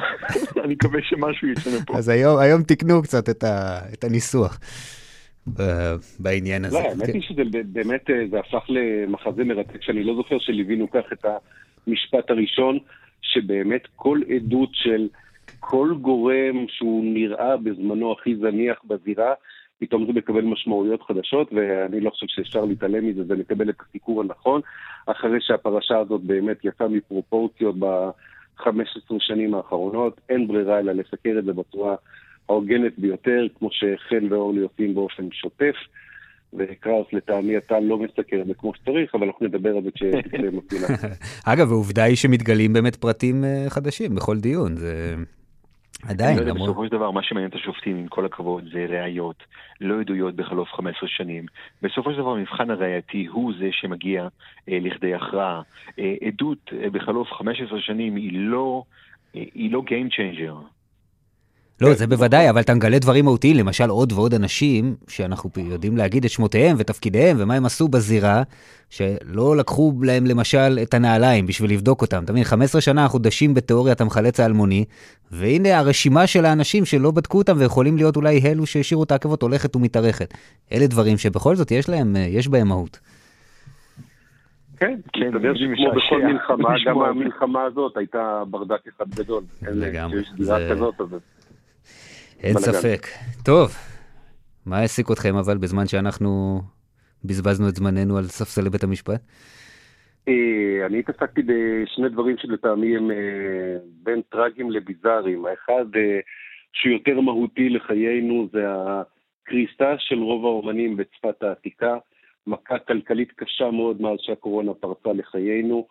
אני מקווה שמשהו יצא מפה. אז היום תיקנו קצת את הניסוח. בעניין הזה. לא, האמת היא שזה באמת, אה, זה הפך למחזה מרתק, שאני לא זוכר שליווינו כך את המשפט הראשון, שבאמת כל עדות של... כל גורם שהוא נראה בזמנו הכי זניח בזירה, פתאום זה מקבל משמעויות חדשות, ואני לא חושב שאפשר להתעלם מזה ולקבל את הסיקור הנכון, אחרי שהפרשה הזאת באמת יצאה מפרופורציות ב-15 שנים האחרונות, אין ברירה אלא לסקר את זה בצורה ההוגנת ביותר, כמו שחן ואורלי עושים באופן שוטף. וקראוס לטעמי אתה לא מסקר את זה כמו שצריך, אבל אנחנו נדבר על זה כשתצא מפינה. אגב, העובדה היא שמתגלים באמת פרטים אה, חדשים בכל דיון, זה... עדיין, לא למרות... בסופו של דבר, מה שמעניין את השופטים, עם כל הכבוד, זה ראיות, לא עדויות בחלוף 15 שנים. בסופו של דבר, המבחן הראייתי הוא זה שמגיע אה, לכדי הכרעה. אה, עדות אה, בחלוף 15 שנים היא לא, אה, היא לא Game Changer. לא, זה בוודאי, אבל אתה מגלה דברים מהותיים, למשל עוד ועוד אנשים שאנחנו יודעים להגיד את שמותיהם ותפקידיהם ומה הם עשו בזירה, שלא לקחו להם למשל את הנעליים בשביל לבדוק אותם. אתה מבין, 15 שנה אנחנו דשים בתיאוריית המחלץ האלמוני, והנה הרשימה של האנשים שלא בדקו אותם ויכולים להיות אולי אלו שהשאירו את העקבות הולכת ומתארכת. אלה דברים שבכל זאת יש להם, יש בהם מהות. כן, כן, מסתבר שכמו בכל מלחמה, גם המלחמה הזאת הייתה ברדק אחד גדול. לגמרי. אין ספק. טוב, מה העסיק אתכם אבל בזמן שאנחנו בזבזנו את זמננו על ספסלי בית המשפט? אה, אני התעסקתי בשני דברים שלטעמי הם אה, בין טרגיים לביזאריים. האחד אה, שהוא יותר מהותי לחיינו זה הקריסה של רוב האומנים בצפת העתיקה, מכה כלכלית קשה מאוד מאז שהקורונה פרצה לחיינו,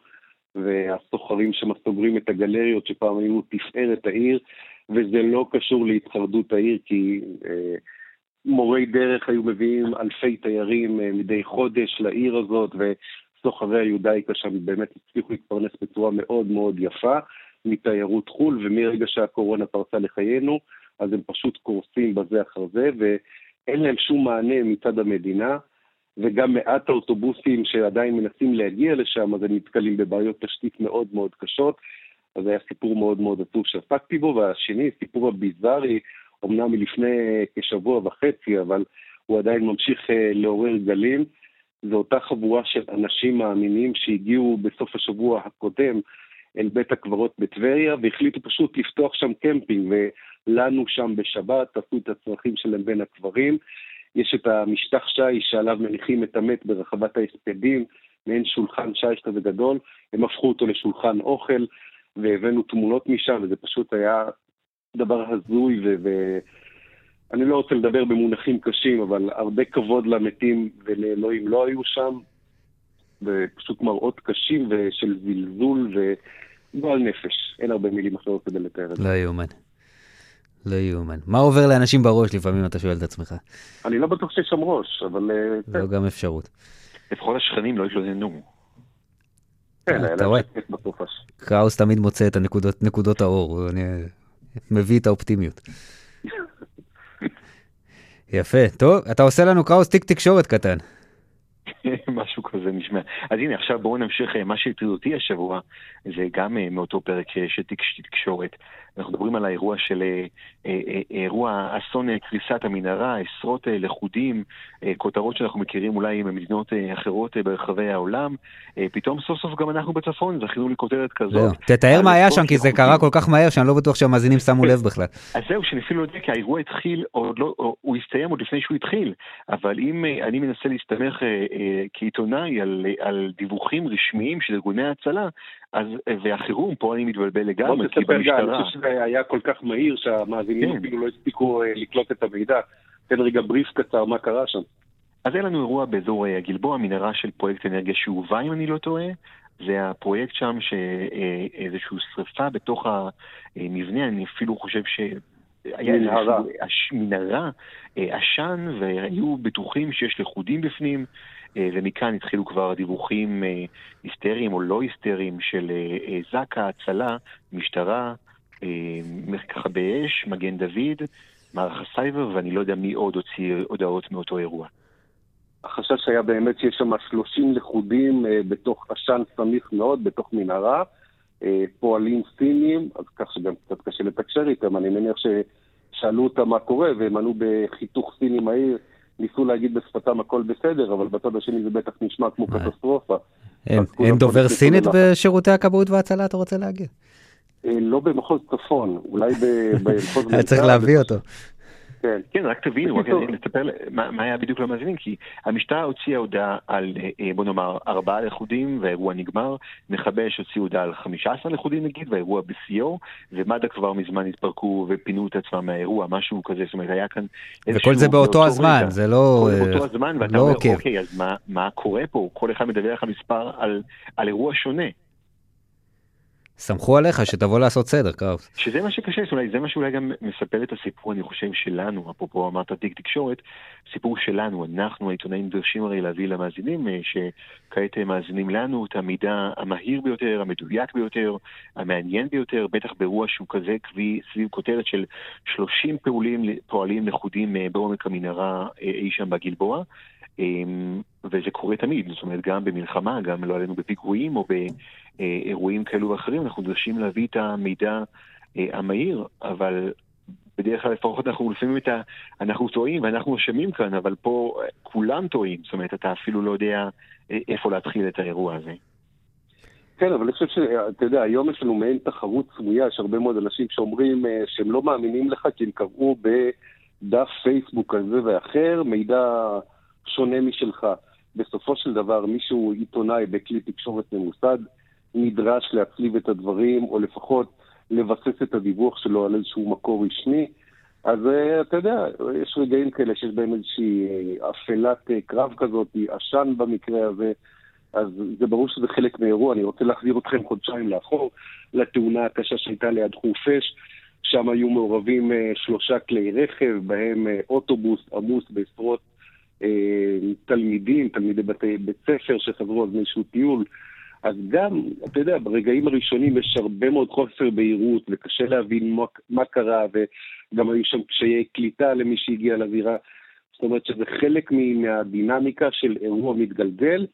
והסוחרים שם סוגרים את הגלריות שפעם היו תפארת העיר, וזה לא קשור להתחרדות העיר, כי אה, מורי דרך היו מביאים אלפי תיירים אה, מדי חודש לעיר הזאת, סוחרי היודאיקה שם באמת הצליחו להתפרנס בצורה מאוד מאוד יפה מתיירות חו"ל, ומרגע שהקורונה פרצה לחיינו, אז הם פשוט קורסים בזה אחר זה, ואין להם שום מענה מצד המדינה, וגם מעט האוטובוסים שעדיין מנסים להגיע לשם, אז הם נתקלים בבעיות תשתית מאוד מאוד קשות. אז היה סיפור מאוד מאוד עצוב שעסקתי בו, והשני, סיפור הביזארי, אמנם מלפני כשבוע וחצי, אבל הוא עדיין ממשיך אה, לעורר גלים. זו אותה חבורה של אנשים מאמינים שהגיעו בסוף השבוע הקודם אל בית הקברות בטבריה, והחליטו פשוט לפתוח שם קמפינג, ולנו שם בשבת עשו את הצרכים שלהם בין הקברים. יש את המשטח שיש שעליו מניחים את המת ברחבת ההספדים, מעין שולחן שיש כזה גדול, הם הפכו אותו לשולחן אוכל, והבאנו תמונות משם, וזה פשוט היה דבר הזוי, ואני לא רוצה לדבר במונחים קשים, אבל הרבה כבוד למתים ולאלוהים לא היו שם, ופשוט מראות קשים ושל זלזול וגועל נפש. אין הרבה מילים אחרות כדי לתאר את זה. לא יאומן. לא יאומן. מה עובר לאנשים בראש לפעמים אתה שואל את עצמך? אני לא בטוח שיש שם ראש, אבל... אה, זו גם אפשרות. לפחות השכנים לא התלוננו. כן, היה אתה רואה? קראוס תמיד מוצא את הנקודות, נקודות האור, אני מביא את האופטימיות. יפה, טוב, אתה עושה לנו קראוס תיק תקשורת קטן. משהו כזה נשמע. אז הנה, עכשיו בואו נמשיך, אה, מה שהטריד אותי השבוע, זה גם אה, מאותו פרק אה, של תקשורת. אנחנו מדברים על האירוע של אה, אה, אה, אירוע אסון קריסת המנהרה, עשרות לכודים, כותרות שאנחנו מכירים אולי ממדינות אחרות ברחבי העולם. פתאום סוף סוף גם אנחנו בצפון זכינו לכותרת. כזאת. תתאר על מה היה שם, כי זה. קרה כל כך מהר שאני לא בטוח שהמאזינים שמו לב בכלל. אז זהו, שאני אפילו לא יודע, כי האירוע התחיל, לא, הוא הסתיים עוד לפני שהוא התחיל. אבל אם אני מנסה להסתמך כעיתונאי על, על דיווחים רשמיים של ארגוני ההצלה, אז, והחירום, פה אני מתבלבל לגמרי, כי תספר גיא, אני במשטרה... היה כל כך מהיר שהמאזינים כן. אפילו לא הספיקו אה, לקלוט את המידע. תן רגע בריף קצר מה קרה שם. אז היה לנו אירוע באזור אה, הגלבוע, מנהרה של פרויקט אנרגיה שאובה, אם אני לא טועה. זה הפרויקט שם שאיזושהי שריפה בתוך המבנה, אני אפילו חושב ש... היה מנהרה. מנהרה, אה, עשן, והיו בטוחים שיש לכודים בפנים, אה, ומכאן התחילו כבר דיווחים אה, היסטריים או לא היסטריים של אה, אה, זק"א, הצלה, משטרה, אה, מכבי אש, מגן דוד, מערך הסייבר, ואני לא יודע מי עוד הוציא הודעות מאותו אירוע. החשש היה באמת שיש שם 30 לכודים אה, בתוך עשן סמיך מאוד, בתוך מנהרה, אה, פועלים סינים, אז כך שגם קצת קשה לתקשר איתם, אני מניח ששאלו אותם מה קורה, והם ענו בחיתוך סיני מהיר, ניסו להגיד בשפתם הכל בסדר, אבל בצד השני זה בטח נשמע כמו אה. קטסטרופה. אין דובר סינית ללחץ. בשירותי הכבאות וההצלה, אתה רוצה להגיד? אה, לא במחוז צפון, אולי במחוז היה צריך מרכז. להביא אותו. כן. כן, רק תבינו, רק בקיצור. נספר מה, מה היה בדיוק למאזינים, כי המשטרה הוציאה הודעה על, אה, אה, בוא נאמר, ארבעה לכודים והאירוע נגמר, מכבי אש הוציאו הודעה על 15 לכודים נגיד, והאירוע בשיאו, ומד"א כבר מזמן התפרקו ופינו את עצמם מהאירוע, משהו כזה, זאת אומרת, היה כאן וכל זה באותו הזמן, רגע. זה לא... אה, באותו הזמן, ואתה לא אומר. אוקיי, אז מה, מה קורה פה? כל אחד מדווח על מספר, על, על אירוע שונה. סמכו עליך שתבוא לעשות סדר, קראוס. שזה מה שקשה, זאת אומרת, זה מה שאולי גם מספר את הסיפור, אני חושב, שלנו, אפרופו אמרת תיק תקשורת, סיפור שלנו, אנחנו העיתונאים נדרשים הרי להביא למאזינים, אה, שכעת הם מאזינים לנו את המידע המהיר ביותר, המדויק ביותר, המעניין ביותר, בטח באירוע שהוא כזה כבי, סביב כותרת של 30 פעולים, פועלים לכודים אה, בעומק המנהרה אה, אי שם בגלבוע. אמ, וזה קורה תמיד, זאת אומרת, גם במלחמה, גם לא עלינו בפיגועים או באירועים כאלו ואחרים, אנחנו נדרשים להביא את המידע אה, המהיר, אבל בדרך כלל לפחות אנחנו לפעמים את ה... אנחנו טועים ואנחנו אשמים כאן, אבל פה אה, כולם טועים, זאת אומרת, אתה אפילו לא יודע אה, איפה להתחיל את האירוע הזה. כן, אבל אני חושב שאתה יודע, היום יש לנו מעין תחרות סמויה, יש הרבה מאוד אנשים שאומרים שהם לא מאמינים לך כי הם קראו בדף פייסבוק כזה ואחר מידע שונה משלך. בסופו של דבר, מישהו עיתונאי בכלי תקשורת ממוסד נדרש להצליב את הדברים, או לפחות לבסס את הדיווח שלו על איזשהו מקור רשמי. אז אה, אתה יודע, יש רגעים כאלה שיש בהם איזושהי אה, אפלת אה, קרב כזאת, עשן במקרה הזה. אז זה ברור שזה חלק מאירוע. אני רוצה להחזיר אתכם חודשיים לאחור, לתאונה הקשה שהייתה ליד חורפיש. שם היו מעורבים שלושה כלי רכב, בהם אוטובוס עמוס בעשרות תלמידים, תלמידי בתי בית ספר שחזרו על איזשהו טיול. אז גם, אתה יודע, ברגעים הראשונים יש הרבה מאוד חוסר בהירות וקשה להבין מה, מה קרה, וגם היו שם קשיי קליטה למי שהגיע לזירה. זאת אומרת שזה חלק מהדינמיקה של אירוע מתגלגל.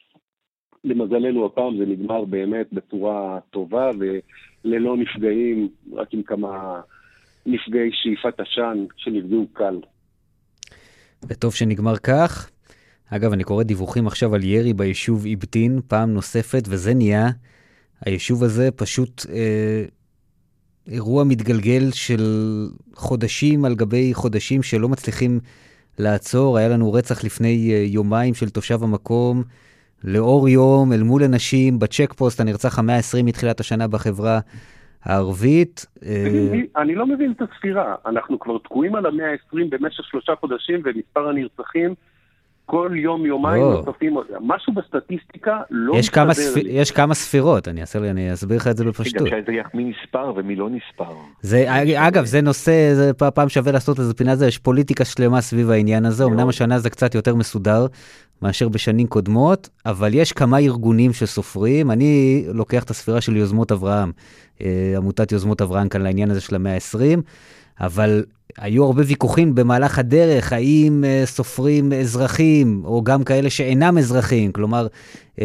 למזלנו הפעם זה נגמר באמת בצורה טובה וללא נפגעים, רק עם כמה נפגעי שאיפת עשן שנפגעו קל. וטוב שנגמר כך. אגב, אני קורא דיווחים עכשיו על ירי ביישוב איבטין פעם נוספת, וזה נהיה, היישוב הזה פשוט אה, אירוע מתגלגל של חודשים על גבי חודשים שלא מצליחים לעצור. היה לנו רצח לפני אה, יומיים של תושב המקום, לאור יום, אל מול אנשים, בצ'ק פוסט, הנרצח המאה ה-20 מתחילת השנה בחברה הערבית. אה, אני לא מבין את הספירה. אנחנו כבר תקועים על המאה ה-20 במשך שלושה חודשים, ומספר הנרצחים כל יום, יומיים לא. נוספים, משהו בסטטיסטיקה לא יש כמה, ספ... לי. יש כמה ספירות, אני, אעשה, אני אסביר לך את זה בפשטות. גם יודע מי נספר ומי לא נספר. זה, אגב, זה נושא, זה פעם שווה לעשות איזה פינה, זה יש פוליטיקה שלמה סביב העניין הזה, אמנם השנה זה קצת יותר מסודר מאשר בשנים קודמות, אבל יש כמה ארגונים שסופרים, אני לוקח את הספירה של יוזמות אברהם, אה, עמותת יוזמות אברהם כאן לעניין הזה של המאה ה-20, אבל היו הרבה ויכוחים במהלך הדרך, האם uh, סופרים אזרחים, או גם כאלה שאינם אזרחים, כלומר, uh,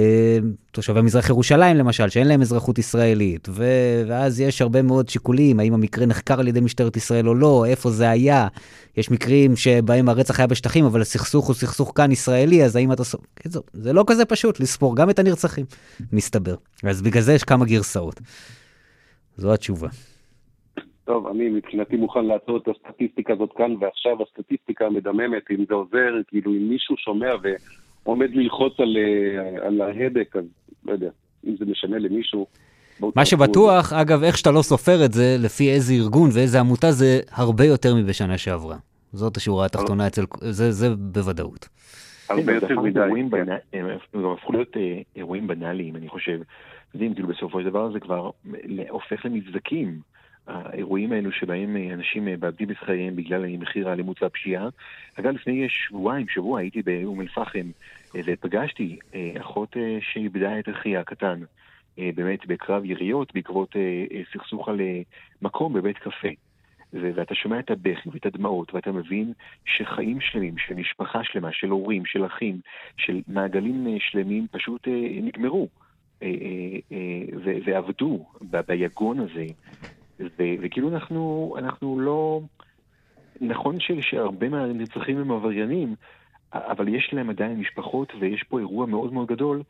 תושבי מזרח ירושלים למשל, שאין להם אזרחות ישראלית, ו- ואז יש הרבה מאוד שיקולים, האם המקרה נחקר על ידי משטרת ישראל או לא, איפה זה היה. יש מקרים שבהם הרצח היה בשטחים, אבל הסכסוך הוא סכסוך כאן ישראלי, אז האם אתה... סופר... זה לא כזה פשוט לספור גם את הנרצחים, מסתבר. אז בגלל זה יש כמה גרסאות. זו התשובה. טוב, אני מבחינתי מוכן לעצור את הסטטיסטיקה הזאת כאן ועכשיו, הסטטיסטיקה המדממת, אם זה עוזר, כאילו אם מישהו שומע ועומד ללחוץ על, אה, על ההדק, אז לא יודע, אם זה משנה למישהו. מה שבטוח, אגב, איך שאתה לא סופר את זה, לפי איזה ארגון ואיזה עמותה, זה הרבה יותר מבשנה שעברה. זאת השורה התחתונה אצל... זה, זה בוודאות. הרבה יותר מדי. הם הפכו להיות אה, אירועים בנאליים, אני חושב. יודעים, כאילו בסופו של דבר זה כבר הופך למבזקים. האירועים האלו שבהם אה, אנשים אה, מאבדים את חייהם בגלל מחיר האלימות והפשיעה. אגב, לפני שבועיים, שבוע, הייתי באום אל-פחם אה, ופגשתי אחות שאיבדה את אחי הקטן, באמת בקרב יריות בעקבות סכסוך על מקום בבית קפה. ואתה שומע את הבכי ואת הדמעות, ואתה מבין שחיים שלמים, של משפחה שלמה, של הורים, של אחים, של מעגלים שלמים פשוט נגמרו. ועבדו ביגון הזה ו- וכאילו אנחנו, אנחנו לא... נכון שהרבה מהנרצחים הם עבריינים, אבל יש להם עדיין משפחות ויש פה אירוע מאוד מאוד גדול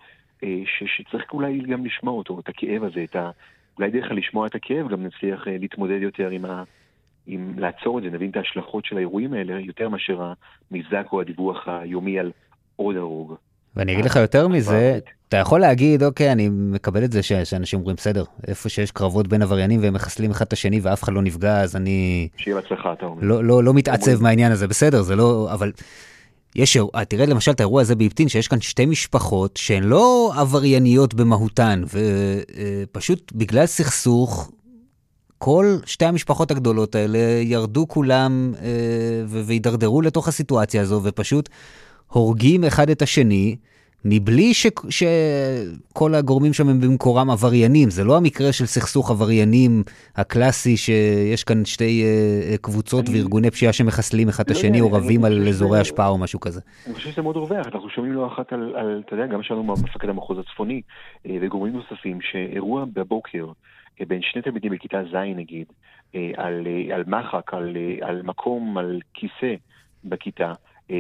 אה, ש- שצריך אולי גם לשמוע אותו, את הכאב הזה, את ה... אולי דרך לשמוע את הכאב גם נצליח אה, להתמודד יותר עם ה... אם לעצור את זה, נבין את ההשלכות של האירועים האלה יותר מאשר המבזק או הדיווח היומי על עוד הרוג. ואני אגיד לך יותר מזה, אתה יכול להגיד, אוקיי, אני מקבל את זה שאנשים אומרים, בסדר, איפה שיש קרבות בין עבריינים והם מחסלים אחד את השני ואף אחד לא נפגע, אז אני... שיהיה בהצלחה, אתה אומר. לא, לא, לא מתעצב מהעניין הזה, בסדר, זה לא... אבל יש, תראה למשל את האירוע הזה באבטין, שיש כאן שתי משפחות שהן לא עברייניות במהותן, ופשוט בגלל סכסוך, כל שתי המשפחות הגדולות האלה ירדו כולם אה, והידרדרו לתוך הסיטואציה הזו, ופשוט הורגים אחד את השני. מבלי ש... שכל הגורמים שם הם במקורם עבריינים. זה לא המקרה של סכסוך עבריינים הקלאסי, שיש כאן שתי uh, קבוצות אני... וארגוני פשיעה שמחסלים אחד את לא השני, או רבים על אזורי השפעה או משהו כזה. אני חושב שזה מאוד רווח, אנחנו שומעים לא אחת על, על אתה יודע, גם שלנו מפקד המחוז הצפוני, uh, וגורמים נוספים, שאירוע בבוקר, בין שני תלמידים בכיתה ז' נגיד, על, על מחק, על, על מקום, על כיסא בכיתה, אה,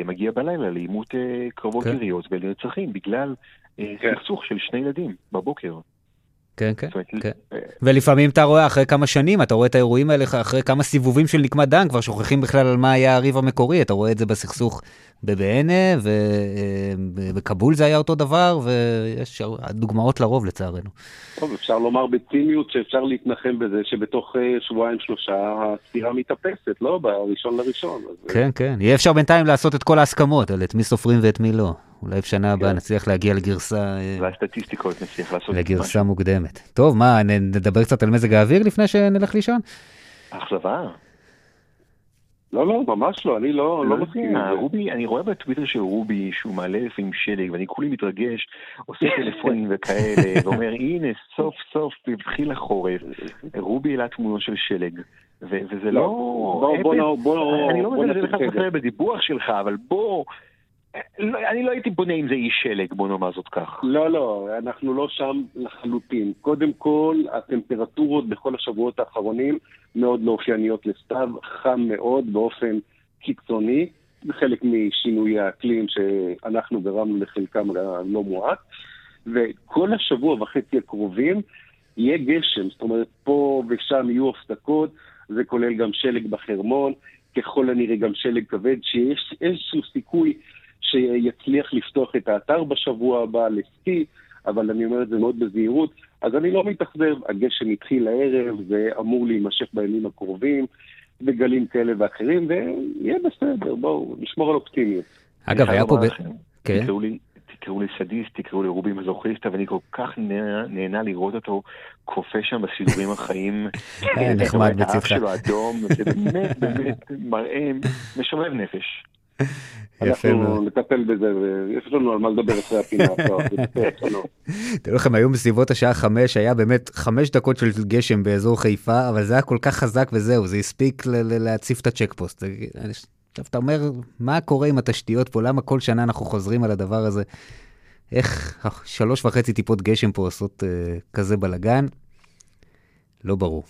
מגיע בלילה לעימות אה, קרבות כן. יריות ולנרצחים בגלל אה, כן. סכסוך של שני ילדים בבוקר. כן, כן, כן. ולפעמים אתה רואה אחרי כמה שנים, אתה רואה את האירועים האלה אחרי כמה סיבובים של נקמת דם, כבר שוכחים בכלל על מה היה הריב המקורי, אתה רואה את זה בסכסוך בבענה, ובכבול זה היה אותו דבר, ויש דוגמאות לרוב לצערנו. טוב, אפשר לומר בציניות שאפשר להתנחם בזה שבתוך שבועיים שלושה הספירה מתאפסת, לא? בראשון לראשון. כן, כן. יהיה אפשר בינתיים לעשות את כל ההסכמות על את מי סופרים ואת מי לא. אולי בשנה הבאה כן. נצליח להגיע לגרסה... והסטטיסטיקות נצליח לעשות לגרסה מוקדמת. טוב, מה, נדבר קצת על מזג האוויר לפני שנלך לישון? אכזבה. לא, לא, ממש לא, אני לא, לא מסכים עם זה. רובי, אני רואה בטוויטר של רובי שהוא מעלה לפעמים שלג, ואני כולי מתרגש, עושה טלפונים וכאלה, ואומר, הנה, סוף סוף התחיל החורף, רובי העלה תמונות של שלג. וזה לא... בוא, בוא, אני לא מזלזל לך בדיווח שלך, אבל בוא... לא, אני לא הייתי בונה עם זה איש שלג, בוא נאמר זאת כך. לא, לא, אנחנו לא שם לחלוטין. קודם כל, הטמפרטורות בכל השבועות האחרונים מאוד לא אופייניות לסתיו, חם מאוד באופן קיצוני, זה חלק משינוי האקלים שאנחנו גרמנו לחלקם לא מועט, וכל השבוע וחצי הקרובים יהיה גשם, זאת אומרת, פה ושם יהיו הפסקות, זה כולל גם שלג בחרמון, ככל הנראה גם שלג כבד, שיש איזשהו סיכוי שיצליח לפתוח את האתר בשבוע הבא לסקי, אבל אני אומר את זה מאוד בזהירות. אז אני לא מתאכזב, הגשם התחיל הערב, זה אמור להימשך בימים הקרובים, בגלים כאלה ואחרים, ויהיה בסדר, בואו נשמור על אופטימיות. אגב, היה פה... ב... כן. תקראו לי סדיסט, תקראו לי רובי מזוכיסט, אבל אני כל כך נהנה לראות אותו כופה שם בסידורים החיים. נחמד בצדך. האף שלו אדום, זה באמת באמת מראה משומב נפש. אנחנו נטפל בזה, ויש לנו על מה לדבר אחרי הפינה. תראו לכם, היום בסביבות השעה חמש, היה באמת חמש דקות של גשם באזור חיפה, אבל זה היה כל כך חזק וזהו, זה הספיק להציף את הצ'ק פוסט. עכשיו אתה אומר, מה קורה עם התשתיות פה? למה כל שנה אנחנו חוזרים על הדבר הזה? איך שלוש וחצי טיפות גשם פה עושות uh, כזה בלאגן? לא ברור.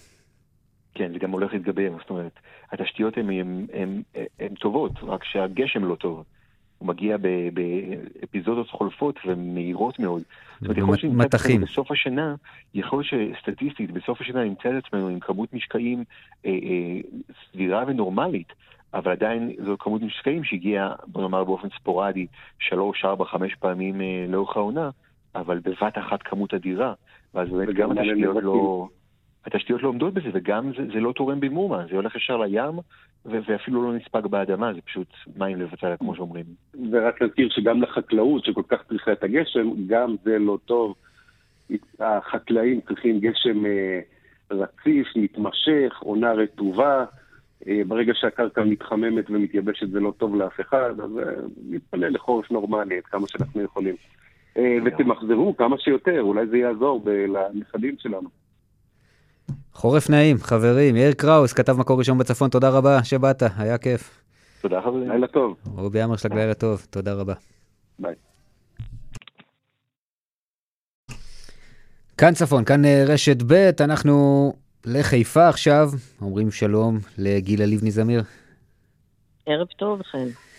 כן, זה גם הולך להתגבר, זאת אומרת, התשתיות הן טובות, רק שהגשם לא טוב. הוא מגיע באפיזודות חולפות ומהירות מאוד. זאת אומרת, יכול להיות שנמצא בסוף השנה, יכול להיות שסטטיסטית בסוף השנה נמצא את עצמנו עם כמות משקעים אה, אה, סבירה ונורמלית, אבל עדיין זו כמות משקעים שהגיעה, בוא נאמר באופן ספורדי, שלוש, ארבע, חמש פעמים אה, לאורך העונה, אבל בבת אחת כמות אדירה, ואז באמת גם התשתיות לא... התשתיות לא עומדות בזה, וגם זה, זה לא תורם במאומה, זה הולך ישר לים, ו- ואפילו לא נספג באדמה, זה פשוט מים לבצע, כמו שאומרים. ורק נזכיר שגם לחקלאות, שכל כך צריכה את הגשם, גם זה לא טוב. החקלאים צריכים גשם אה, רציף, מתמשך, עונה רטובה. אה, ברגע שהקרקע מתחממת ומתייבשת זה לא טוב לאף אחד, אז אה, נתפלל לחורף נורמלי עד כמה שאנחנו יכולים. אה, ותמחזרו כמה שיותר, אולי זה יעזור לנכדים שלנו. חורף נעים, חברים. יאיר קראוס, כתב מקור ראשון בצפון, תודה רבה שבאת, היה כיף. תודה חברים. לילה טוב. רובי אמרשלג, לילה טוב, תודה רבה. ביי. כאן צפון, כאן אה, רשת ב', אנחנו לחיפה עכשיו, אומרים שלום לגילה לבני זמיר. ערב טוב לכם.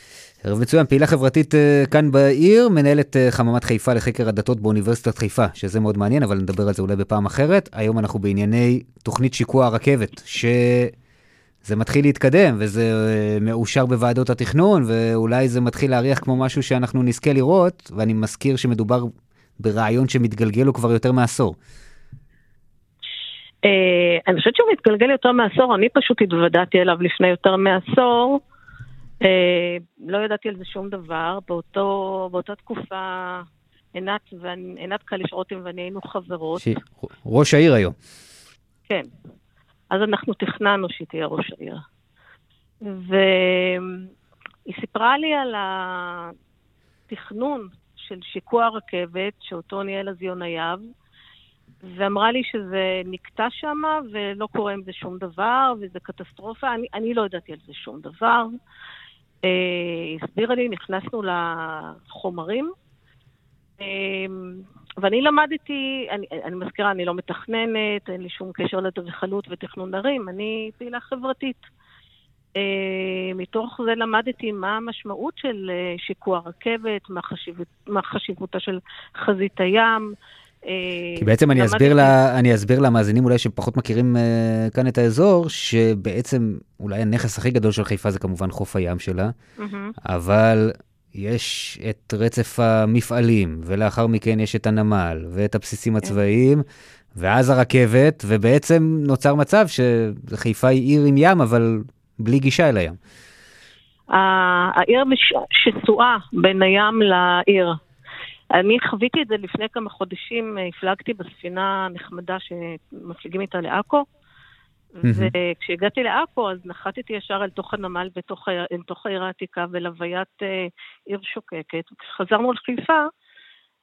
ערב מצוין, פעילה חברתית uh, כאן בעיר, מנהלת uh, חממת חיפה לחקר הדתות באוניברסיטת חיפה, שזה מאוד מעניין, אבל נדבר על זה אולי בפעם אחרת. היום אנחנו בענייני תוכנית שיקוע הרכבת, שזה מתחיל להתקדם, וזה uh, מאושר בוועדות התכנון, ואולי זה מתחיל להריח כמו משהו שאנחנו נזכה לראות, ואני מזכיר שמדובר ברעיון שמתגלגל לו כבר יותר מעשור. אני חושבת שהוא מתגלגל יותר מעשור, אני פשוט התוודעתי אליו לפני יותר מעשור. אה, לא ידעתי על זה שום דבר. באותו, באותה תקופה עינת, עינת קליש רותם ואני היינו חברות. ש... ראש העיר היום. כן. אז אנחנו תכננו שהיא תהיה ראש העיר. והיא סיפרה לי על התכנון של שיקוע הרכבת, שאותו ניהל אז יונה יהב, ואמרה לי שזה נקטע שם ולא קורה עם זה שום דבר, וזה קטסטרופה. אני, אני לא ידעתי על זה שום דבר. אה, הסבירה לי, נכנסנו לחומרים, אה, ואני למדתי, אני, אני מזכירה, אני לא מתכננת, אין לי שום קשר לאדריכלות ותכנון ערים, אני פעילה חברתית. Uh, מתוך זה למדתי מה המשמעות של uh, שיקוע רכבת, מה, חשיבות, מה חשיבותה של חזית הים, אה, כי בעצם אני אסביר, לה, אני אסביר למאזינים אולי שפחות מכירים uh, כאן את האזור, שבעצם אולי הנכס הכי גדול של חיפה זה כמובן חוף הים שלה, mm-hmm. אבל יש את רצף המפעלים, ולאחר מכן יש את הנמל, ואת הבסיסים כן. הצבאיים, ואז הרכבת, ובעצם נוצר מצב שחיפה היא עיר עם ים, אבל בלי גישה אל הים. העיר שסועה בין הים לעיר. אני חוויתי את זה לפני כמה חודשים, הפלגתי בספינה נחמדה שמפליגים איתה לעכו, וכשהגעתי לעכו, אז נחתתי ישר אל תוך הנמל, בתוך, אל תוך העיר העתיקה ולהוויית אה, עיר שוקקת. כשחזרנו לחיפה,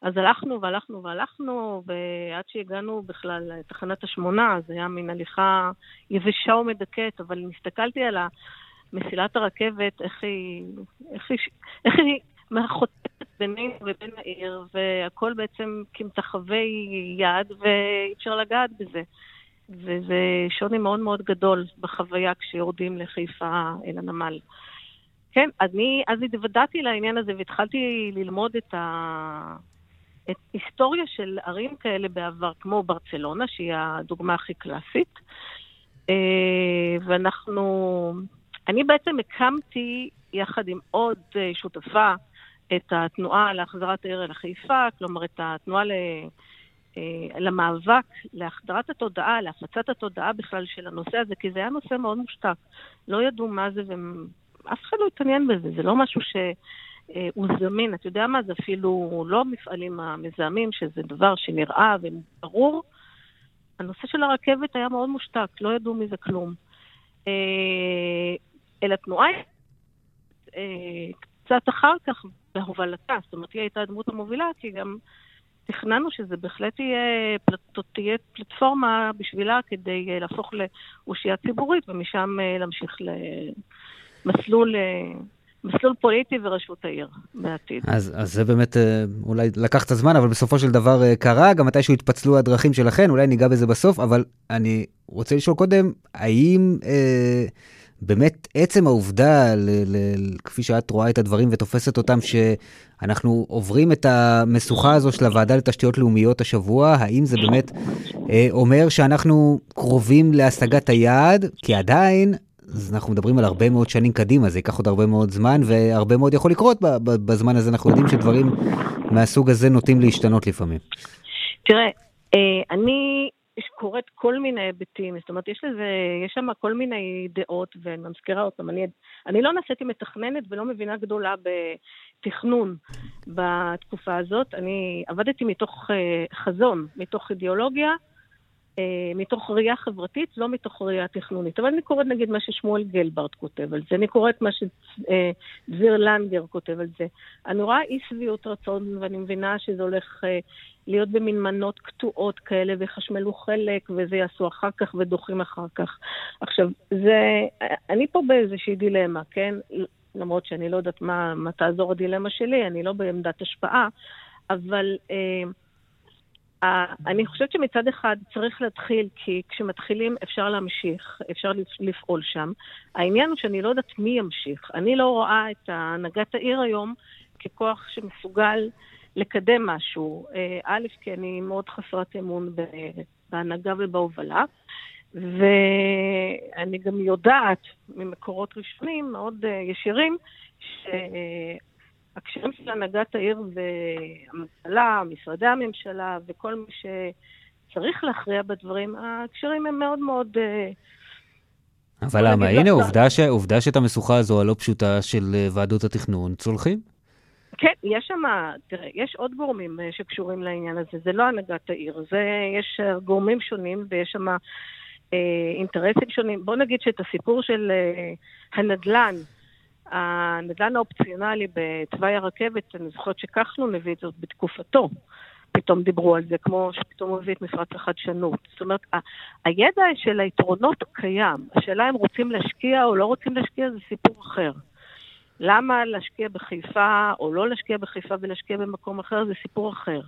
אז הלכנו והלכנו והלכנו, ועד שהגענו בכלל לתחנת השמונה, זה היה מין הליכה יבשה ומדכאת, אבל הסתכלתי על מסילת הרכבת, איך היא, איך היא, איך היא חוטפת בינינו ובין העיר, והכל בעצם כמתחווי יד, ואי אפשר לגעת בזה. וזה שוני מאוד מאוד גדול בחוויה כשיורדים לחיפה אל הנמל. כן, אני אז התוודעתי לעניין הזה והתחלתי ללמוד את, ה... את היסטוריה של ערים כאלה בעבר, כמו ברצלונה, שהיא הדוגמה הכי קלאסית. אה, ואנחנו, אני בעצם הקמתי יחד עם עוד אה, שותפה את התנועה להחזרת העיר אל החיפה, כלומר את התנועה ל... אה, למאבק, להחדרת התודעה, להפצת התודעה בכלל של הנושא הזה, כי זה היה נושא מאוד מושתק. לא ידעו מה זה ואף אחד לא התעניין בזה, זה לא משהו שהוא זמין. אתה יודע מה, זה אפילו לא המפעלים המזהמים, שזה דבר שנראה וברור. הנושא של הרכבת היה מאוד מושתק, לא ידעו מזה כלום. אה, אלא תנועה אה, קצת אחר כך בהובלתה, זאת אומרת, היא הייתה הדמות המובילה, כי גם תכננו שזה בהחלט תהיה, תהיה פלטפורמה בשבילה כדי אה, להפוך לאושייה ציבורית, ומשם אה, להמשיך למסלול... אה, מסלול פוליטי וראשות העיר בעתיד. אז, אז זה באמת אולי לקח את הזמן, אבל בסופו של דבר קרה, גם מתישהו התפצלו הדרכים שלכן, אולי ניגע בזה בסוף, אבל אני רוצה לשאול קודם, האם אה, באמת עצם העובדה, ל, ל, כפי שאת רואה את הדברים ותופסת אותם, שאנחנו עוברים את המשוכה הזו של הוועדה לתשתיות לאומיות השבוע, האם זה באמת אה, אומר שאנחנו קרובים להשגת היעד? כי עדיין, אז אנחנו מדברים על הרבה מאוד שנים קדימה, זה ייקח עוד הרבה מאוד זמן, והרבה מאוד יכול לקרות בזמן הזה, אנחנו יודעים שדברים מהסוג הזה נוטים להשתנות לפעמים. תראה, אה, אני יש קוראת כל מיני היבטים, זאת אומרת, יש לזה, יש שם כל מיני דעות, ואני מזכירה אותם. אני, אני לא נעשיתי מתכננת ולא מבינה גדולה בתכנון בתקופה הזאת. אני עבדתי מתוך uh, חזון, מתוך אידיאולוגיה, uh, מתוך ראייה חברתית, לא מתוך ראייה תכנונית. אבל אני קוראת נגיד מה ששמואל גלברט כותב על זה, אני קוראת מה שדביר uh, לנגר כותב על זה. אני רואה אי שביעות רצון, ואני מבינה שזה הולך... Uh, להיות במין מנות קטועות כאלה, ויחשמלו חלק, וזה יעשו אחר כך ודוחים אחר כך. עכשיו, זה... אני פה באיזושהי דילמה, כן? למרות שאני לא יודעת מה, מה תעזור הדילמה שלי, אני לא בעמדת השפעה, אבל אה, אה, אני חושבת שמצד אחד צריך להתחיל, כי כשמתחילים אפשר להמשיך, אפשר לפעול שם. העניין הוא שאני לא יודעת מי ימשיך. אני לא רואה את הנהגת העיר היום ככוח שמסוגל לקדם משהו. אה, א', כי אני מאוד חסרת אמון בהנהגה ובהובלה, ואני גם יודעת ממקורות ראשונים מאוד אה, ישירים, שהקשרים של הנהגת העיר והממשלה, משרדי הממשלה וכל מי שצריך להכריע בדברים, הקשרים הם מאוד מאוד... אה, אבל למה? הנה, עובדה, ש... עובדה שאת המשוכה הזו הלא פשוטה של ועדות התכנון צולחים. כן, יש שם, תראה, יש עוד גורמים אה, שקשורים לעניין הזה, זה לא הנהגת העיר, זה, יש אה, גורמים שונים ויש שם אה, אינטרסים שונים. בוא נגיד שאת הסיפור של אה, הנדל"ן, הנדל"ן האופציונלי בתוואי הרכבת, אני זוכרת שכחלון הביא את זאת בתקופתו. פתאום דיברו על זה, כמו שפתאום הוא הביא את מפרץ החדשנות. זאת אומרת, הידע של היתרונות קיים. השאלה אם רוצים להשקיע או לא רוצים להשקיע זה סיפור אחר. למה להשקיע בחיפה או לא להשקיע בחיפה ולהשקיע במקום אחר זה סיפור אחר.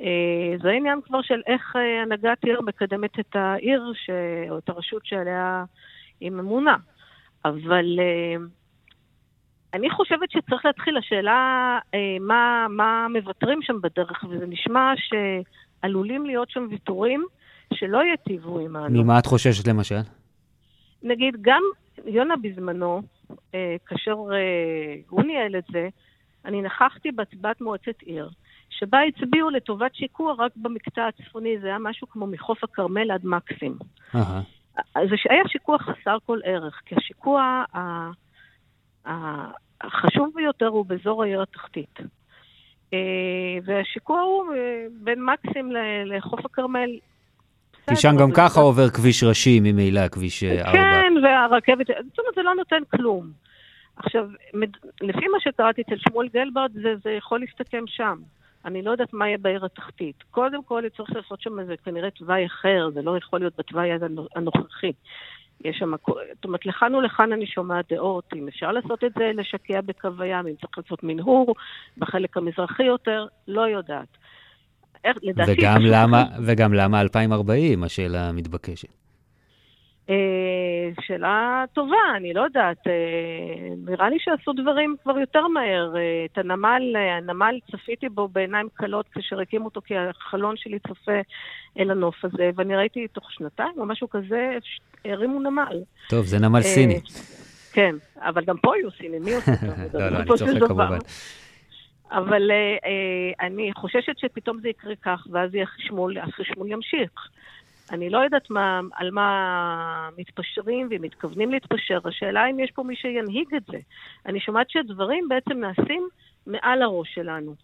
אה, זה עניין כבר של איך אה, הנהגת עיר מקדמת את העיר ש... או את הרשות שעליה היא ממונה. אבל אה, אני חושבת שצריך להתחיל לשאלה מה, מה מוותרים שם בדרך, וזה נשמע שעלולים להיות שם ויתורים שלא ייטיבו עמנו. ממה את חוששת למשל? נגיד, גם יונה בזמנו, כאשר אה, הוא ניהל את זה, אני נכחתי בהצבעת מועצת עיר, שבה הצביעו לטובת שיקוע רק במקטע הצפוני, זה היה משהו כמו מחוף הכרמל עד מקסים. זה היה שיקוע חסר כל ערך, כי השיקוע החשוב ביותר הוא באזור העיר התחתית. אה, והשיקוע הוא בין מקסים לחוף הכרמל כי שם גם ככה עובר כביש ראשי ממילא, כביש 4. כן, והרכבת, זאת אומרת, זה לא נותן כלום. עכשיו, לפי מה שקראתי אצל שמואל גלברד, זה, זה יכול להסתכם שם. אני לא יודעת מה יהיה בעיר התחתית. קודם כל, צריך לעשות שם איזה כנראה תוואי אחר, זה לא יכול להיות בתוואי הנוכחי. יש שם, זאת אומרת, לכאן ולכאן אני שומעת דעות, אם אפשר לעשות את זה, לשקע בקו הים, אם צריך לעשות מנהור, בחלק המזרחי יותר, לא יודעת. איך, לדעתי... וגם למה, וגם למה 2040, השאלה המתבקשת. אה, שאלה טובה, אני לא יודעת. אה, נראה לי שעשו דברים כבר יותר מהר. אה, את הנמל, הנמל צפיתי בו בעיניים כלות כאשר הקימו אותו, כי החלון שלי צופה אל הנוף הזה, ואני ראיתי תוך שנתיים או משהו כזה, הרימו נמל. טוב, זה נמל סיני. כן, אבל גם פה היו סינים, מי עושה את זה? לא, לא, אני צוחק כמובן. אבל אני חוששת שפתאום זה יקרה כך, ואז יהיה חשמול, החשמול ימשיך. אני לא יודעת מה, על מה מתפשרים ומתכוונים להתפשר. השאלה אם יש פה מי שינהיג את זה. אני שומעת שדברים בעצם נעשים מעל הראש שלנו.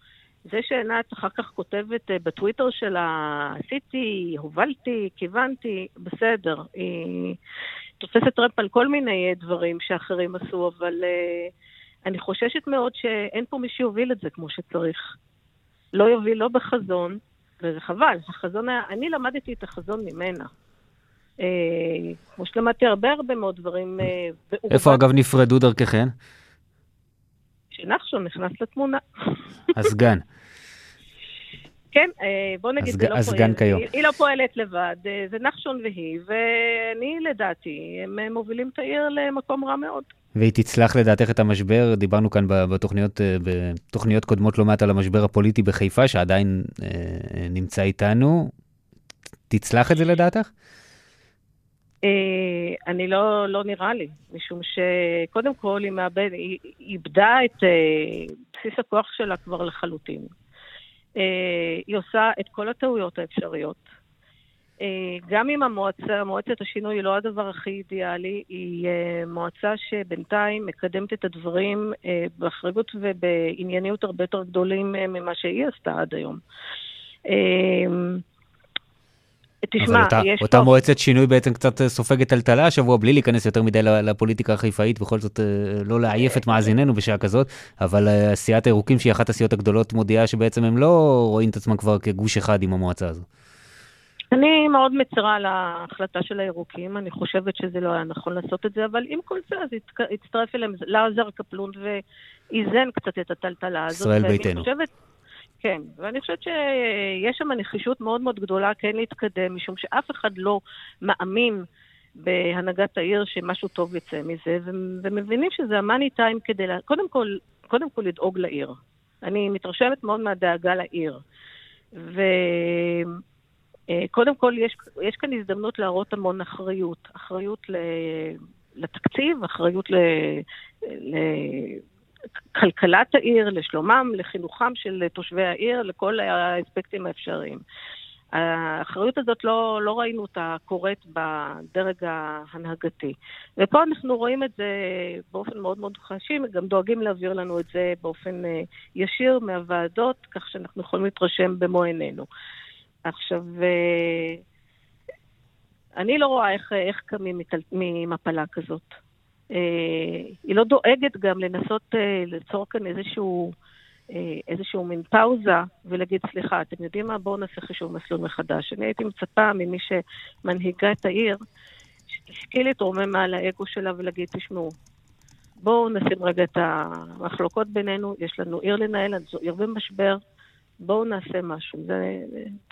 זה שעינת אחר כך כותבת אה, בטוויטר שלה, עשיתי, הובלתי, כיוונתי, בסדר. היא תופסת טרמפ על כל מיני דברים שאחרים עשו, אבל uh, אני חוששת מאוד שאין פה מי שיוביל את זה כמו שצריך. לא יוביל לא בחזון, וזה חבל, החזון היה, אני למדתי את החזון ממנה. אה, כמו שלמדתי הרבה הרבה מאוד דברים. אה, איפה אגב נפרדו דרככן? כשנחשון נכנס לתמונה. הסגן. כן, אה, בוא נגיד, הסג... לא הסגן כיום. היא, היא לא פועלת לבד, זה נחשון והיא, ואני לדעתי, הם מובילים את העיר למקום רע מאוד. והיא תצלח לדעתך את המשבר, דיברנו כאן בתוכניות, בתוכניות קודמות לא מעט על המשבר הפוליטי בחיפה, שעדיין אה, נמצא איתנו. תצלח את זה לדעתך? אה, אני לא, לא נראה לי, משום שקודם כל היא, מאבד, היא איבדה את אה, בסיס הכוח שלה כבר לחלוטין. אה, היא עושה את כל הטעויות האפשריות. אה, גם אם המועצה, מועצת השינוי היא לא הדבר הכי אידיאלי, היא אה, מועצה שבינתיים מקדמת את הדברים אה, באחריות ובענייניות הרבה יותר גדולים ממה שהיא עשתה עד היום. תשמע, אותה, יש אותה פה... מועצת שינוי בעצם קצת סופגת טלטלה השבוע, בלי להיכנס יותר מדי לפוליטיקה החיפאית, בכל זאת לא לעייף את מאזיננו בשעה כזאת, אבל סיעת הירוקים, שהיא אחת הסיעות הגדולות, מודיעה שבעצם הם לא רואים את עצמם כבר כגוש אחד עם המועצה הזו. אני מאוד מצרה על ההחלטה של הירוקים, אני חושבת שזה לא היה נכון לעשות את זה, אבל עם כל זה, אז הצטרף אליהם לעזר קפלון ואיזן קצת את הטלטלה הזאת. ישראל ביתנו. חושבת, כן, ואני חושבת שיש שם נחישות מאוד מאוד גדולה כן להתקדם, משום שאף אחד לא מאמין בהנהגת העיר שמשהו טוב יצא מזה, ומבינים שזה המאני טיים כדי, לה... קודם כל, קודם כל לדאוג לעיר. אני מתרשמת מאוד מהדאגה לעיר. ו... אה, קודם כל, יש, יש כאן הזדמנות להראות המון אחריות. אחריות לתקציב, אחריות לכלכלת העיר, לשלומם, לחינוכם של תושבי העיר, לכל האספקטים האפשריים. האחריות הזאת, לא, לא ראינו אותה קורית בדרג ההנהגתי. ופה אנחנו רואים את זה באופן מאוד מאוד חשים, גם דואגים להעביר לנו את זה באופן אה, ישיר מהוועדות, כך שאנחנו יכולים להתרשם במו עינינו. עכשיו, אה, אני לא רואה איך, איך קמים ממפלה כזאת. אה, היא לא דואגת גם לנסות אה, ליצור כאן איזשהו, איזשהו מין פאוזה ולהגיד, סליחה, אתם יודעים מה? בואו נעשה חישוב מסלול מחדש. אני הייתי מצפה ממי שמנהיגה את העיר, שתשכיל להתרומם מעל האגו שלה ולהגיד, תשמעו, בואו נשים רגע את המחלוקות בינינו, יש לנו עיר לנהל, זו עיר במשבר, בואו נעשה משהו. זה,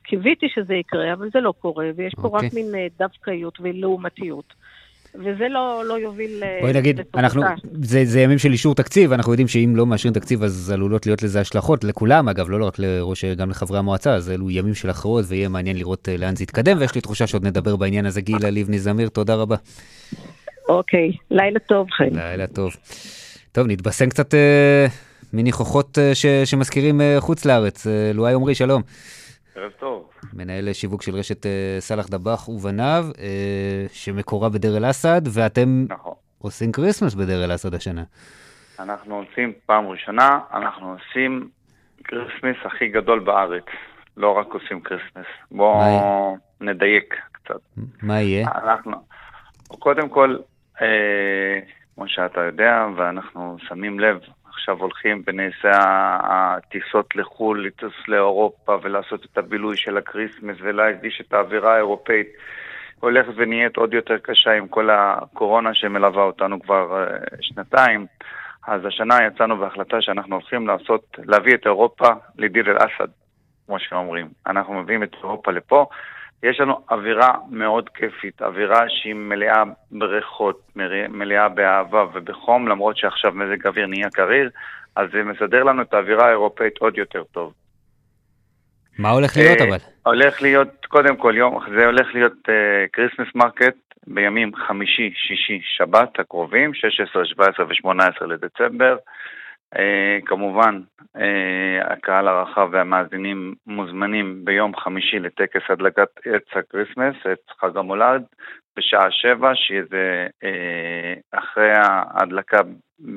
קיוויתי שזה יקרה, אבל זה לא קורה, ויש פה okay. רק אוקיי. מין אה, דווקאיות ולעומתיות. וזה לא, לא יוביל... אה, בואי נגיד, אנחנו, זה, זה ימים של אישור תקציב, אנחנו יודעים שאם לא מאשרים תקציב אז עלולות להיות לזה השלכות, לכולם אגב, לא, לא רק לראש, גם לחברי המועצה, אז אלו ימים של הכרעות ויהיה מעניין לראות אה, לאן זה יתקדם, ויש לי תחושה שעוד נדבר בעניין הזה. גילה לבני זמיר, תודה רבה. אוקיי, לילה טוב, חיים. לילה טוב. טוב, נתבשם קצת מניחוחות אה, ש, שמזכירים אה, חוץ לארץ. אה, לואי עמרי, שלום. ערב טוב. מנהל שיווק של רשת סאלח דבח ובניו, שמקורה בדיר אל-אסד, ואתם נכון. עושים כריסמס בדיר אל-אסד השנה. אנחנו עושים פעם ראשונה, אנחנו עושים כריסמס הכי גדול בארץ. לא רק עושים כריסמס. בואו נדייק קצת. מה יהיה? אנחנו, קודם כל, אה, כמו שאתה יודע, ואנחנו שמים לב, עכשיו הולכים בנעשה הטיסות לחו"ל, לטוס לאירופה ולעשות את הבילוי של הקריסמס ולהרגיש את האווירה האירופאית. הולכת ונהיית עוד יותר קשה עם כל הקורונה שמלווה אותנו כבר אה, שנתיים. אז השנה יצאנו בהחלטה שאנחנו הולכים לעשות, להביא את אירופה לדיר אל-אסד, כמו שאומרים. אנחנו מביאים את אירופה לפה. יש לנו אווירה מאוד כיפית, אווירה שהיא מלאה בריחות, מלאה באהבה ובחום, למרות שעכשיו מזג האוויר נהיה קריר, אז זה מסדר לנו את האווירה האירופאית עוד יותר טוב. מה הולך להיות אה, אבל? הולך להיות, קודם כל, יום, זה הולך להיות Christmas אה, market בימים חמישי, שישי, שבת הקרובים, 16, 17 ו-18 לדצמבר. אה, כמובן, אה, הקהל הרחב והמאזינים מוזמנים ביום חמישי לטקס הדלקת עץ הקריסמס, עץ חג המולד, בשעה שבע, שזה אה, אחרי ההדלקה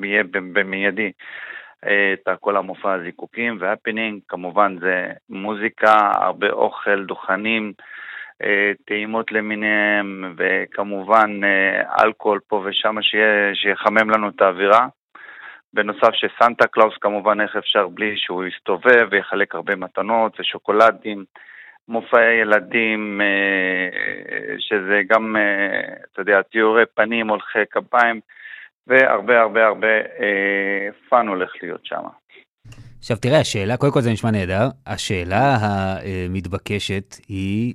יהיה במיידי. את כל המופע הזיקוקים וההפנינג, כמובן זה מוזיקה, הרבה אוכל, דוכנים, אה, טעימות למיניהם, וכמובן אה, אלכוהול פה ושם שיחמם לנו את האווירה. בנוסף שסנטה קלאוס כמובן איך אפשר בלי שהוא יסתובב ויחלק הרבה מתנות ושוקולדים, מופעי ילדים, אה, שזה גם, אתה יודע, ציורי פנים, הולכי קביים. והרבה הרבה הרבה אה, fun הולך להיות שם. עכשיו תראה, השאלה, קודם כל זה נשמע נהדר, השאלה המתבקשת היא,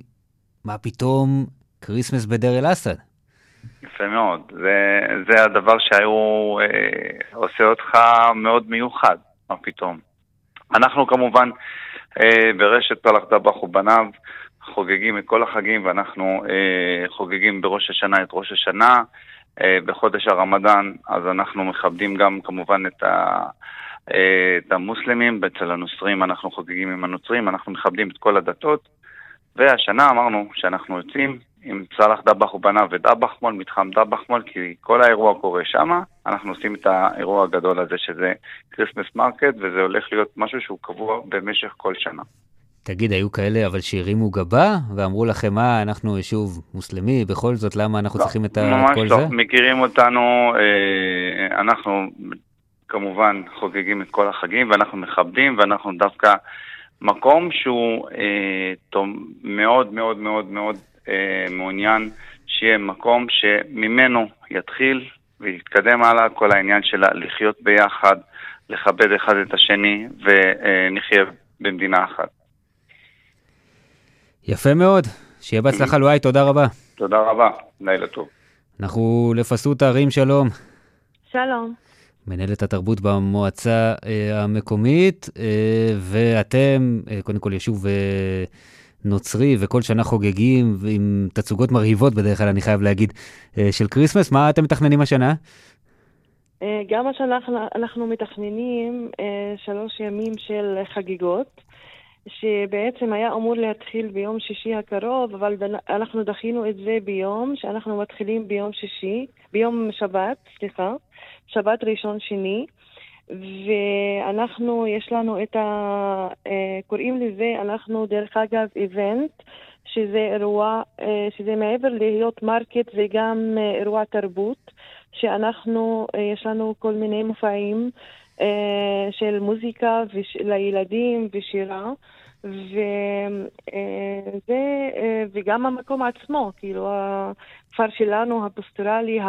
מה פתאום כריסמס בדיר אל-אסד? יפה מאוד, זה, זה הדבר שהיו אה, עושה אותך מאוד מיוחד, מה פתאום. אנחנו כמובן אה, ברשת פלח דבח ובניו חוגגים את כל החגים ואנחנו אה, חוגגים בראש השנה את ראש השנה, אה, בחודש הרמדאן, אז אנחנו מכבדים גם כמובן את, ה, אה, את המוסלמים, אצל הנוצרים אנחנו חוגגים עם הנוצרים, אנחנו מכבדים את כל הדתות, והשנה אמרנו שאנחנו יוצאים עם סאלח דבח ובניו ודבח מול, מתחם דבח מול, כי כל האירוע קורה שם, אנחנו עושים את האירוע הגדול הזה שזה Christmas market, וזה הולך להיות משהו שהוא קבוע במשך כל שנה. תגיד, היו כאלה אבל שהרימו גבה ואמרו לכם, מה, אנחנו יישוב מוסלמי, בכל זאת, למה אנחנו לא, צריכים את. כל לא. זה? ממש לא, מכירים אותנו, אה, אנחנו כמובן חוגגים את כל החגים ואנחנו מכבדים ואנחנו דווקא מקום שהוא אה, מאוד מאוד מאוד מאוד אה, מעוניין שיהיה מקום שממנו יתחיל ויתקדם הלאה כל העניין של לחיות ביחד, לכבד אחד את השני ונחיה במדינה אחת. יפה מאוד. שיהיה בהצלחה, לואי, תודה רבה. תודה רבה, לילה טוב. אנחנו לפסות הערים, שלום. שלום. מנהלת התרבות במועצה אה, המקומית, אה, ואתם, אה, קודם כל יישוב אה, נוצרי, וכל שנה חוגגים עם תצוגות מרהיבות בדרך כלל, אני חייב להגיד, אה, של כריסמס. מה אתם מתכננים השנה? אה, גם השנה אנחנו מתכננים אה, שלוש ימים של חגיגות. שבעצם היה אמור להתחיל ביום שישי הקרוב, אבל אנחנו דחינו את זה ביום, שאנחנו מתחילים ביום שישי, ביום שבת, סליחה, שבת ראשון שני, ואנחנו, יש לנו את ה... אה, קוראים לזה, אנחנו דרך אגב event, שזה אירוע, אה, שזה מעבר להיות market וגם אה, אירוע תרבות, שאנחנו, יש לנו כל מיני מופעים. של מוזיקה לילדים ושירה. וזה, אה, וגם המקום עצמו, כאילו הכפר שלנו, הפסטורלי,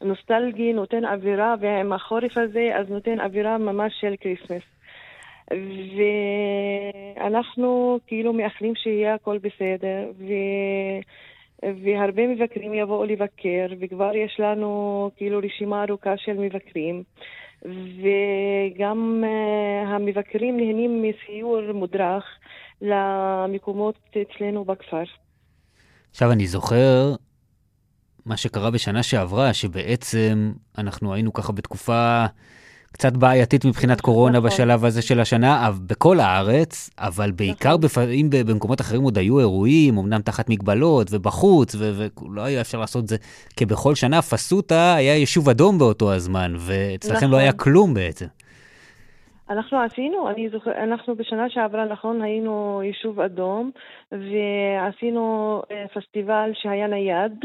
הנוסטלגי, נותן אווירה, ועם החורף הזה, אז נותן אווירה ממש של Christmas. ואנחנו כאילו מאחלים שיהיה הכל בסדר, ו... והרבה מבקרים יבואו לבקר, וכבר יש לנו כאילו רשימה ארוכה של מבקרים. וגם אה, המבקרים נהנים מסיור מודרך למקומות אצלנו בכפר. עכשיו, אני זוכר מה שקרה בשנה שעברה, שבעצם אנחנו היינו ככה בתקופה קצת בעייתית מבחינת קורונה נכון. בשלב הזה של השנה, בכל הארץ, אבל בעיקר נכון. בפ... אם במקומות אחרים עוד היו אירועים, אמנם תחת מגבלות ובחוץ, ולא היה אפשר לעשות את זה כבכל שנה, פסוטה היה יישוב אדום באותו הזמן, ואצלכם נכון. לא היה כלום בעצם. אנחנו עשינו, אני זוכר, אנחנו בשנה שעברה, נכון, היינו יישוב אדום, ועשינו אה, פסטיבל שהיה נייד,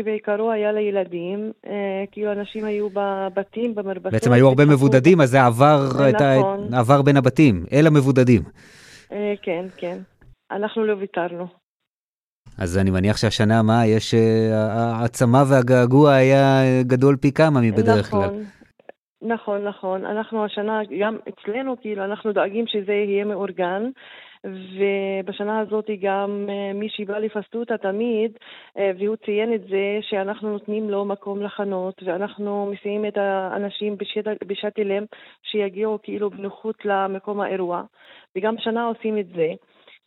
שבעיקרו היה לילדים, אה, כאילו אנשים היו בבתים, במרפסות. בעצם היו הרבה מבודדים, אז זה עבר, נכון. את ה... עבר בין הבתים, אל המבודדים. אה, כן, כן. אנחנו לא ויתרנו. אז אני מניח שהשנה, מה, יש... אה, העצמה והגעגוע היה גדול פי כמה מבדרך נכון. כלל. נכון, נכון. אנחנו השנה, גם אצלנו, כאילו, אנחנו דואגים שזה יהיה מאורגן. ובשנה הזאת גם אה, מי שבא לפסטוטה תמיד, אה, והוא ציין את זה שאנחנו נותנים לו מקום לחנות, ואנחנו מסיעים את האנשים בשאטלים שיגיעו כאילו בנוחות למקום האירוע, וגם השנה עושים את זה.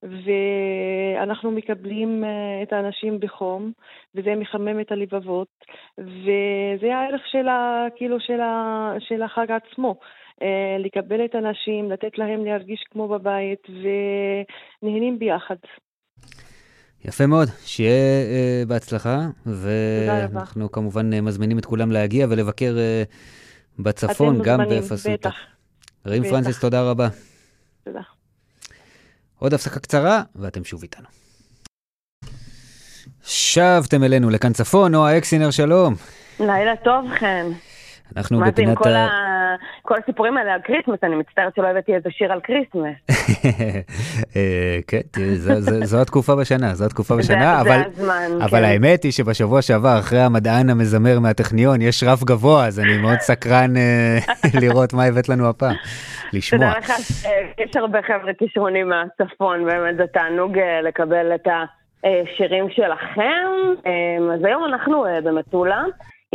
ואנחנו מקבלים אה, את האנשים בחום, וזה מחמם את הלבבות, וזה הערך של, ה, כאילו של, ה, של החג עצמו. אה, לקבל את האנשים, לתת להם להרגיש כמו בבית, ונהנים ביחד. יפה מאוד, שיהיה uh, בהצלחה. ואנחנו כמובן uh, מזמינים את כולם להגיע ולבקר uh, בצפון, גם בפסוטה. רעים בטח. פרנסיס, תודה רבה. תודה. עוד הפסקה קצרה, ואתם שוב איתנו. שבתם אלינו לכאן צפון, נועה אקסינר, שלום. לילה טוב, חן. אנחנו מה זה עם בפינת כל, ה... ה... כל הסיפורים האלה על Christmas? אני מצטערת שלא הבאתי איזה שיר על Christmas. אה, כן, זו- התקופה בשנה, זו התקופה בשנה, אבל... הזמן, אבל כן. האמת היא שבשבוע שעבר, אחרי המדען המזמר מהטכניון, יש רף גבוה, אז אני מאוד סקרן אה, לראות מה הבאת לנו הפעם, לשמוע. תדע לך, אה, יש הרבה חבר'ה כישרונים מהצפון, באמת זה תענוג לקבל את השירים שלכם. אה, אז היום אנחנו במטולה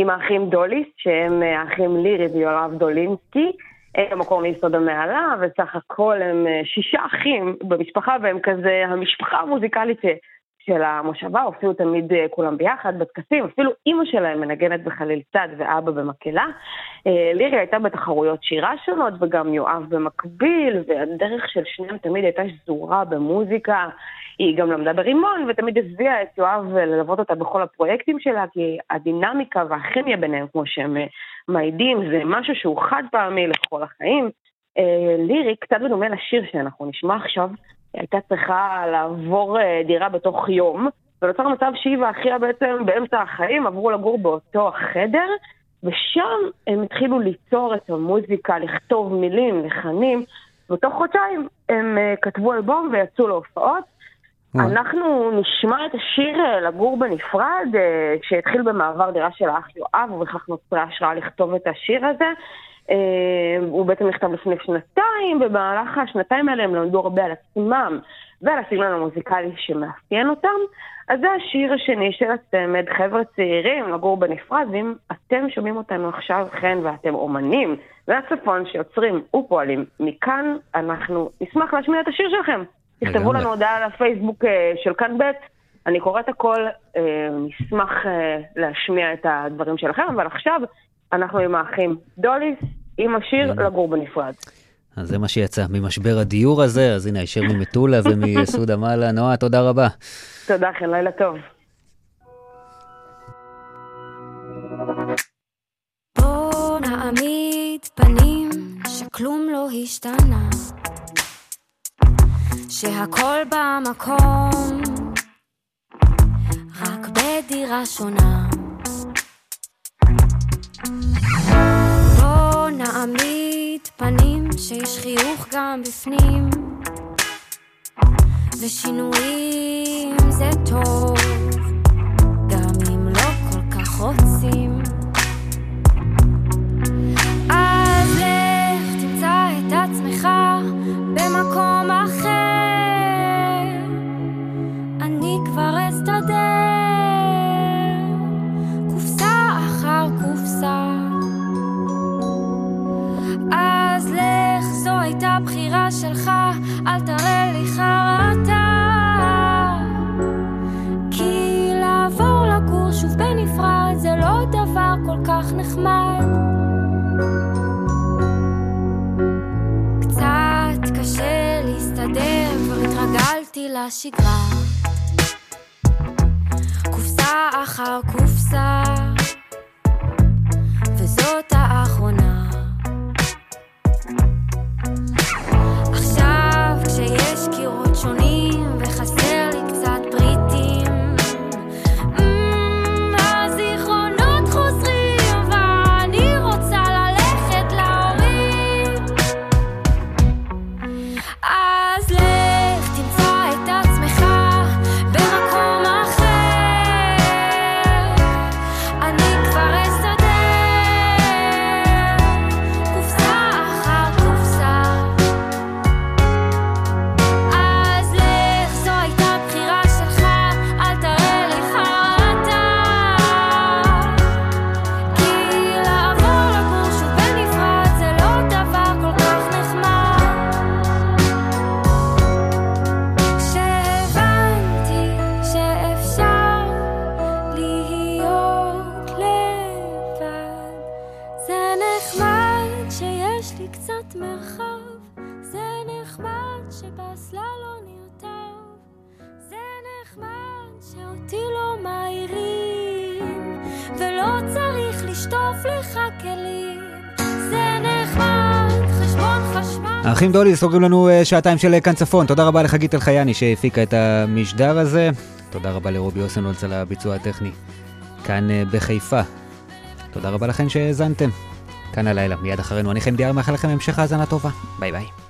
עם האחים דוליס, שהם אה, האחים לירי ויואב דולינסקי. הם המקור מיסוד המעלה, וסך הכל הם אה, שישה אחים במשפחה, והם כזה המשפחה המוזיקלית ש- של המושבה, הופיעו תמיד אה, כולם ביחד בטקסים, אפילו אימא שלהם מנגנת בחליל צד ואבא במקהלה. אה, לירי הייתה בתחרויות שירה שונות, וגם יואב במקביל, והדרך של שניהם תמיד הייתה שזורה במוזיקה. היא גם למדה ברימון, ותמיד הביאה את יואב ללוות אותה בכל הפרויקטים שלה, כי הדינמיקה והכימיה ביניהם, כמו שהם אה, מעידים, זה משהו שהוא חד פעמי לכל החיים. אה, לירי, קצת בדומה לשיר שאנחנו נשמע עכשיו, הייתה צריכה לעבור אה, דירה בתוך יום, ונוצר מצב שהיא ואחיה בעצם באמצע החיים עברו לגור באותו החדר, ושם הם התחילו ליצור את המוזיקה, לכתוב מילים, לחנים, ותוך חודשיים הם כתבו אלבום ויצאו להופעות. אנחנו נשמע את השיר אה, לגור בנפרד, אה, שהתחיל במעבר דירה של האח יואב, ובכך נוצרה השראה לכתוב את השיר הזה. אה, הוא בעצם נכתב לפני שנתיים, ובמהלך השנתיים האלה הם למדו הרבה על עצמם ועל הסגנון המוזיקלי שמאפיין אותם. אז זה השיר השני של הצמד, חבר'ה צעירים, לגור בנפרד, ואם אתם שומעים אותנו עכשיו, חן, ואתם אומנים מהצפון שיוצרים ופועלים מכאן, אנחנו נשמח להשמיע את השיר שלכם. תכתבו. לנו הודעה לפייסבוק אה, של כאן ב', אני קוראת הכל, אה, נשמח אה, להשמיע את הדברים שלכם, אבל עכשיו אנחנו עם האחים דוליס, עם השיר לגור בנפרד. אז זה מה שיצא ממשבר הדיור הזה, אז הנה, הישר ממטולה ומיסוד המעלה. נועה, תודה רבה. תודה, חן, לילה טוב. בוא נעמיד פנים שכלום לא השתנה, שהכל במקום, רק בדירה שונה. בוא נעמיד פנים שיש חיוך גם בפנים, ושינויים זה טוב, גם אם לא כל כך רוצים. שלך, אל תראה לי חרטה. כי לעבור לגור שוב בנפרד זה לא דבר כל כך נחמד. קצת קשה להסתדר, כבר התרגלתי לשגרה. קופסה אחר קופסה, וזאת האחרונה. so האחים דולי סוגרים לנו אה, שעתיים של אה, כאן צפון. תודה רבה לחגית אלחייני שהפיקה את המשדר הזה. תודה רבה לרובי אוסנולץ על הביצוע הטכני. כאן אה, בחיפה. תודה רבה לכם שהאזנתם. כאן הלילה, מיד אחרינו. אני חיים דיאר, מאחל לכם המשך האזנה טובה. ביי ביי.